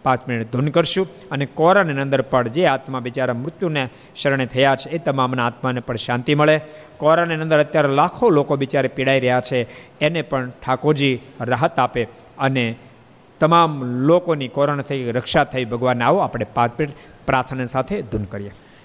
પાંચ મિનિટ ધૂન કરશું. અને કોરાની અંદર પણ જે આત્મા બિચારા મૃત્યુને શરણે થયા છે, એ તમામના આત્માને પણ શાંતિ મળે. કોરાની અંદર અત્યારે લાખો લોકો બિચારે પીડાઈ રહ્યા છે, એને પણ ઠાકોરજી રાહત આપે અને તમામ લોકોની કોરોના થઈ, રક્ષા થઈ ભગવાન આવો આપણે પાંચ મિનિટ પ્રાર્થના સાથે ધૂન કરીએ.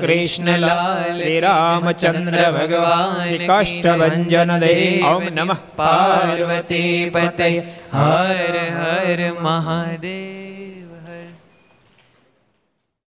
બાલકૃષ્ણલાલ શ્રી રામચંદ્ર ભગવાન શ્રી કાષ્ટભન દેવ. ઓમ નમઃ. પાર્વતી પતે. હર હર મહાદેવ.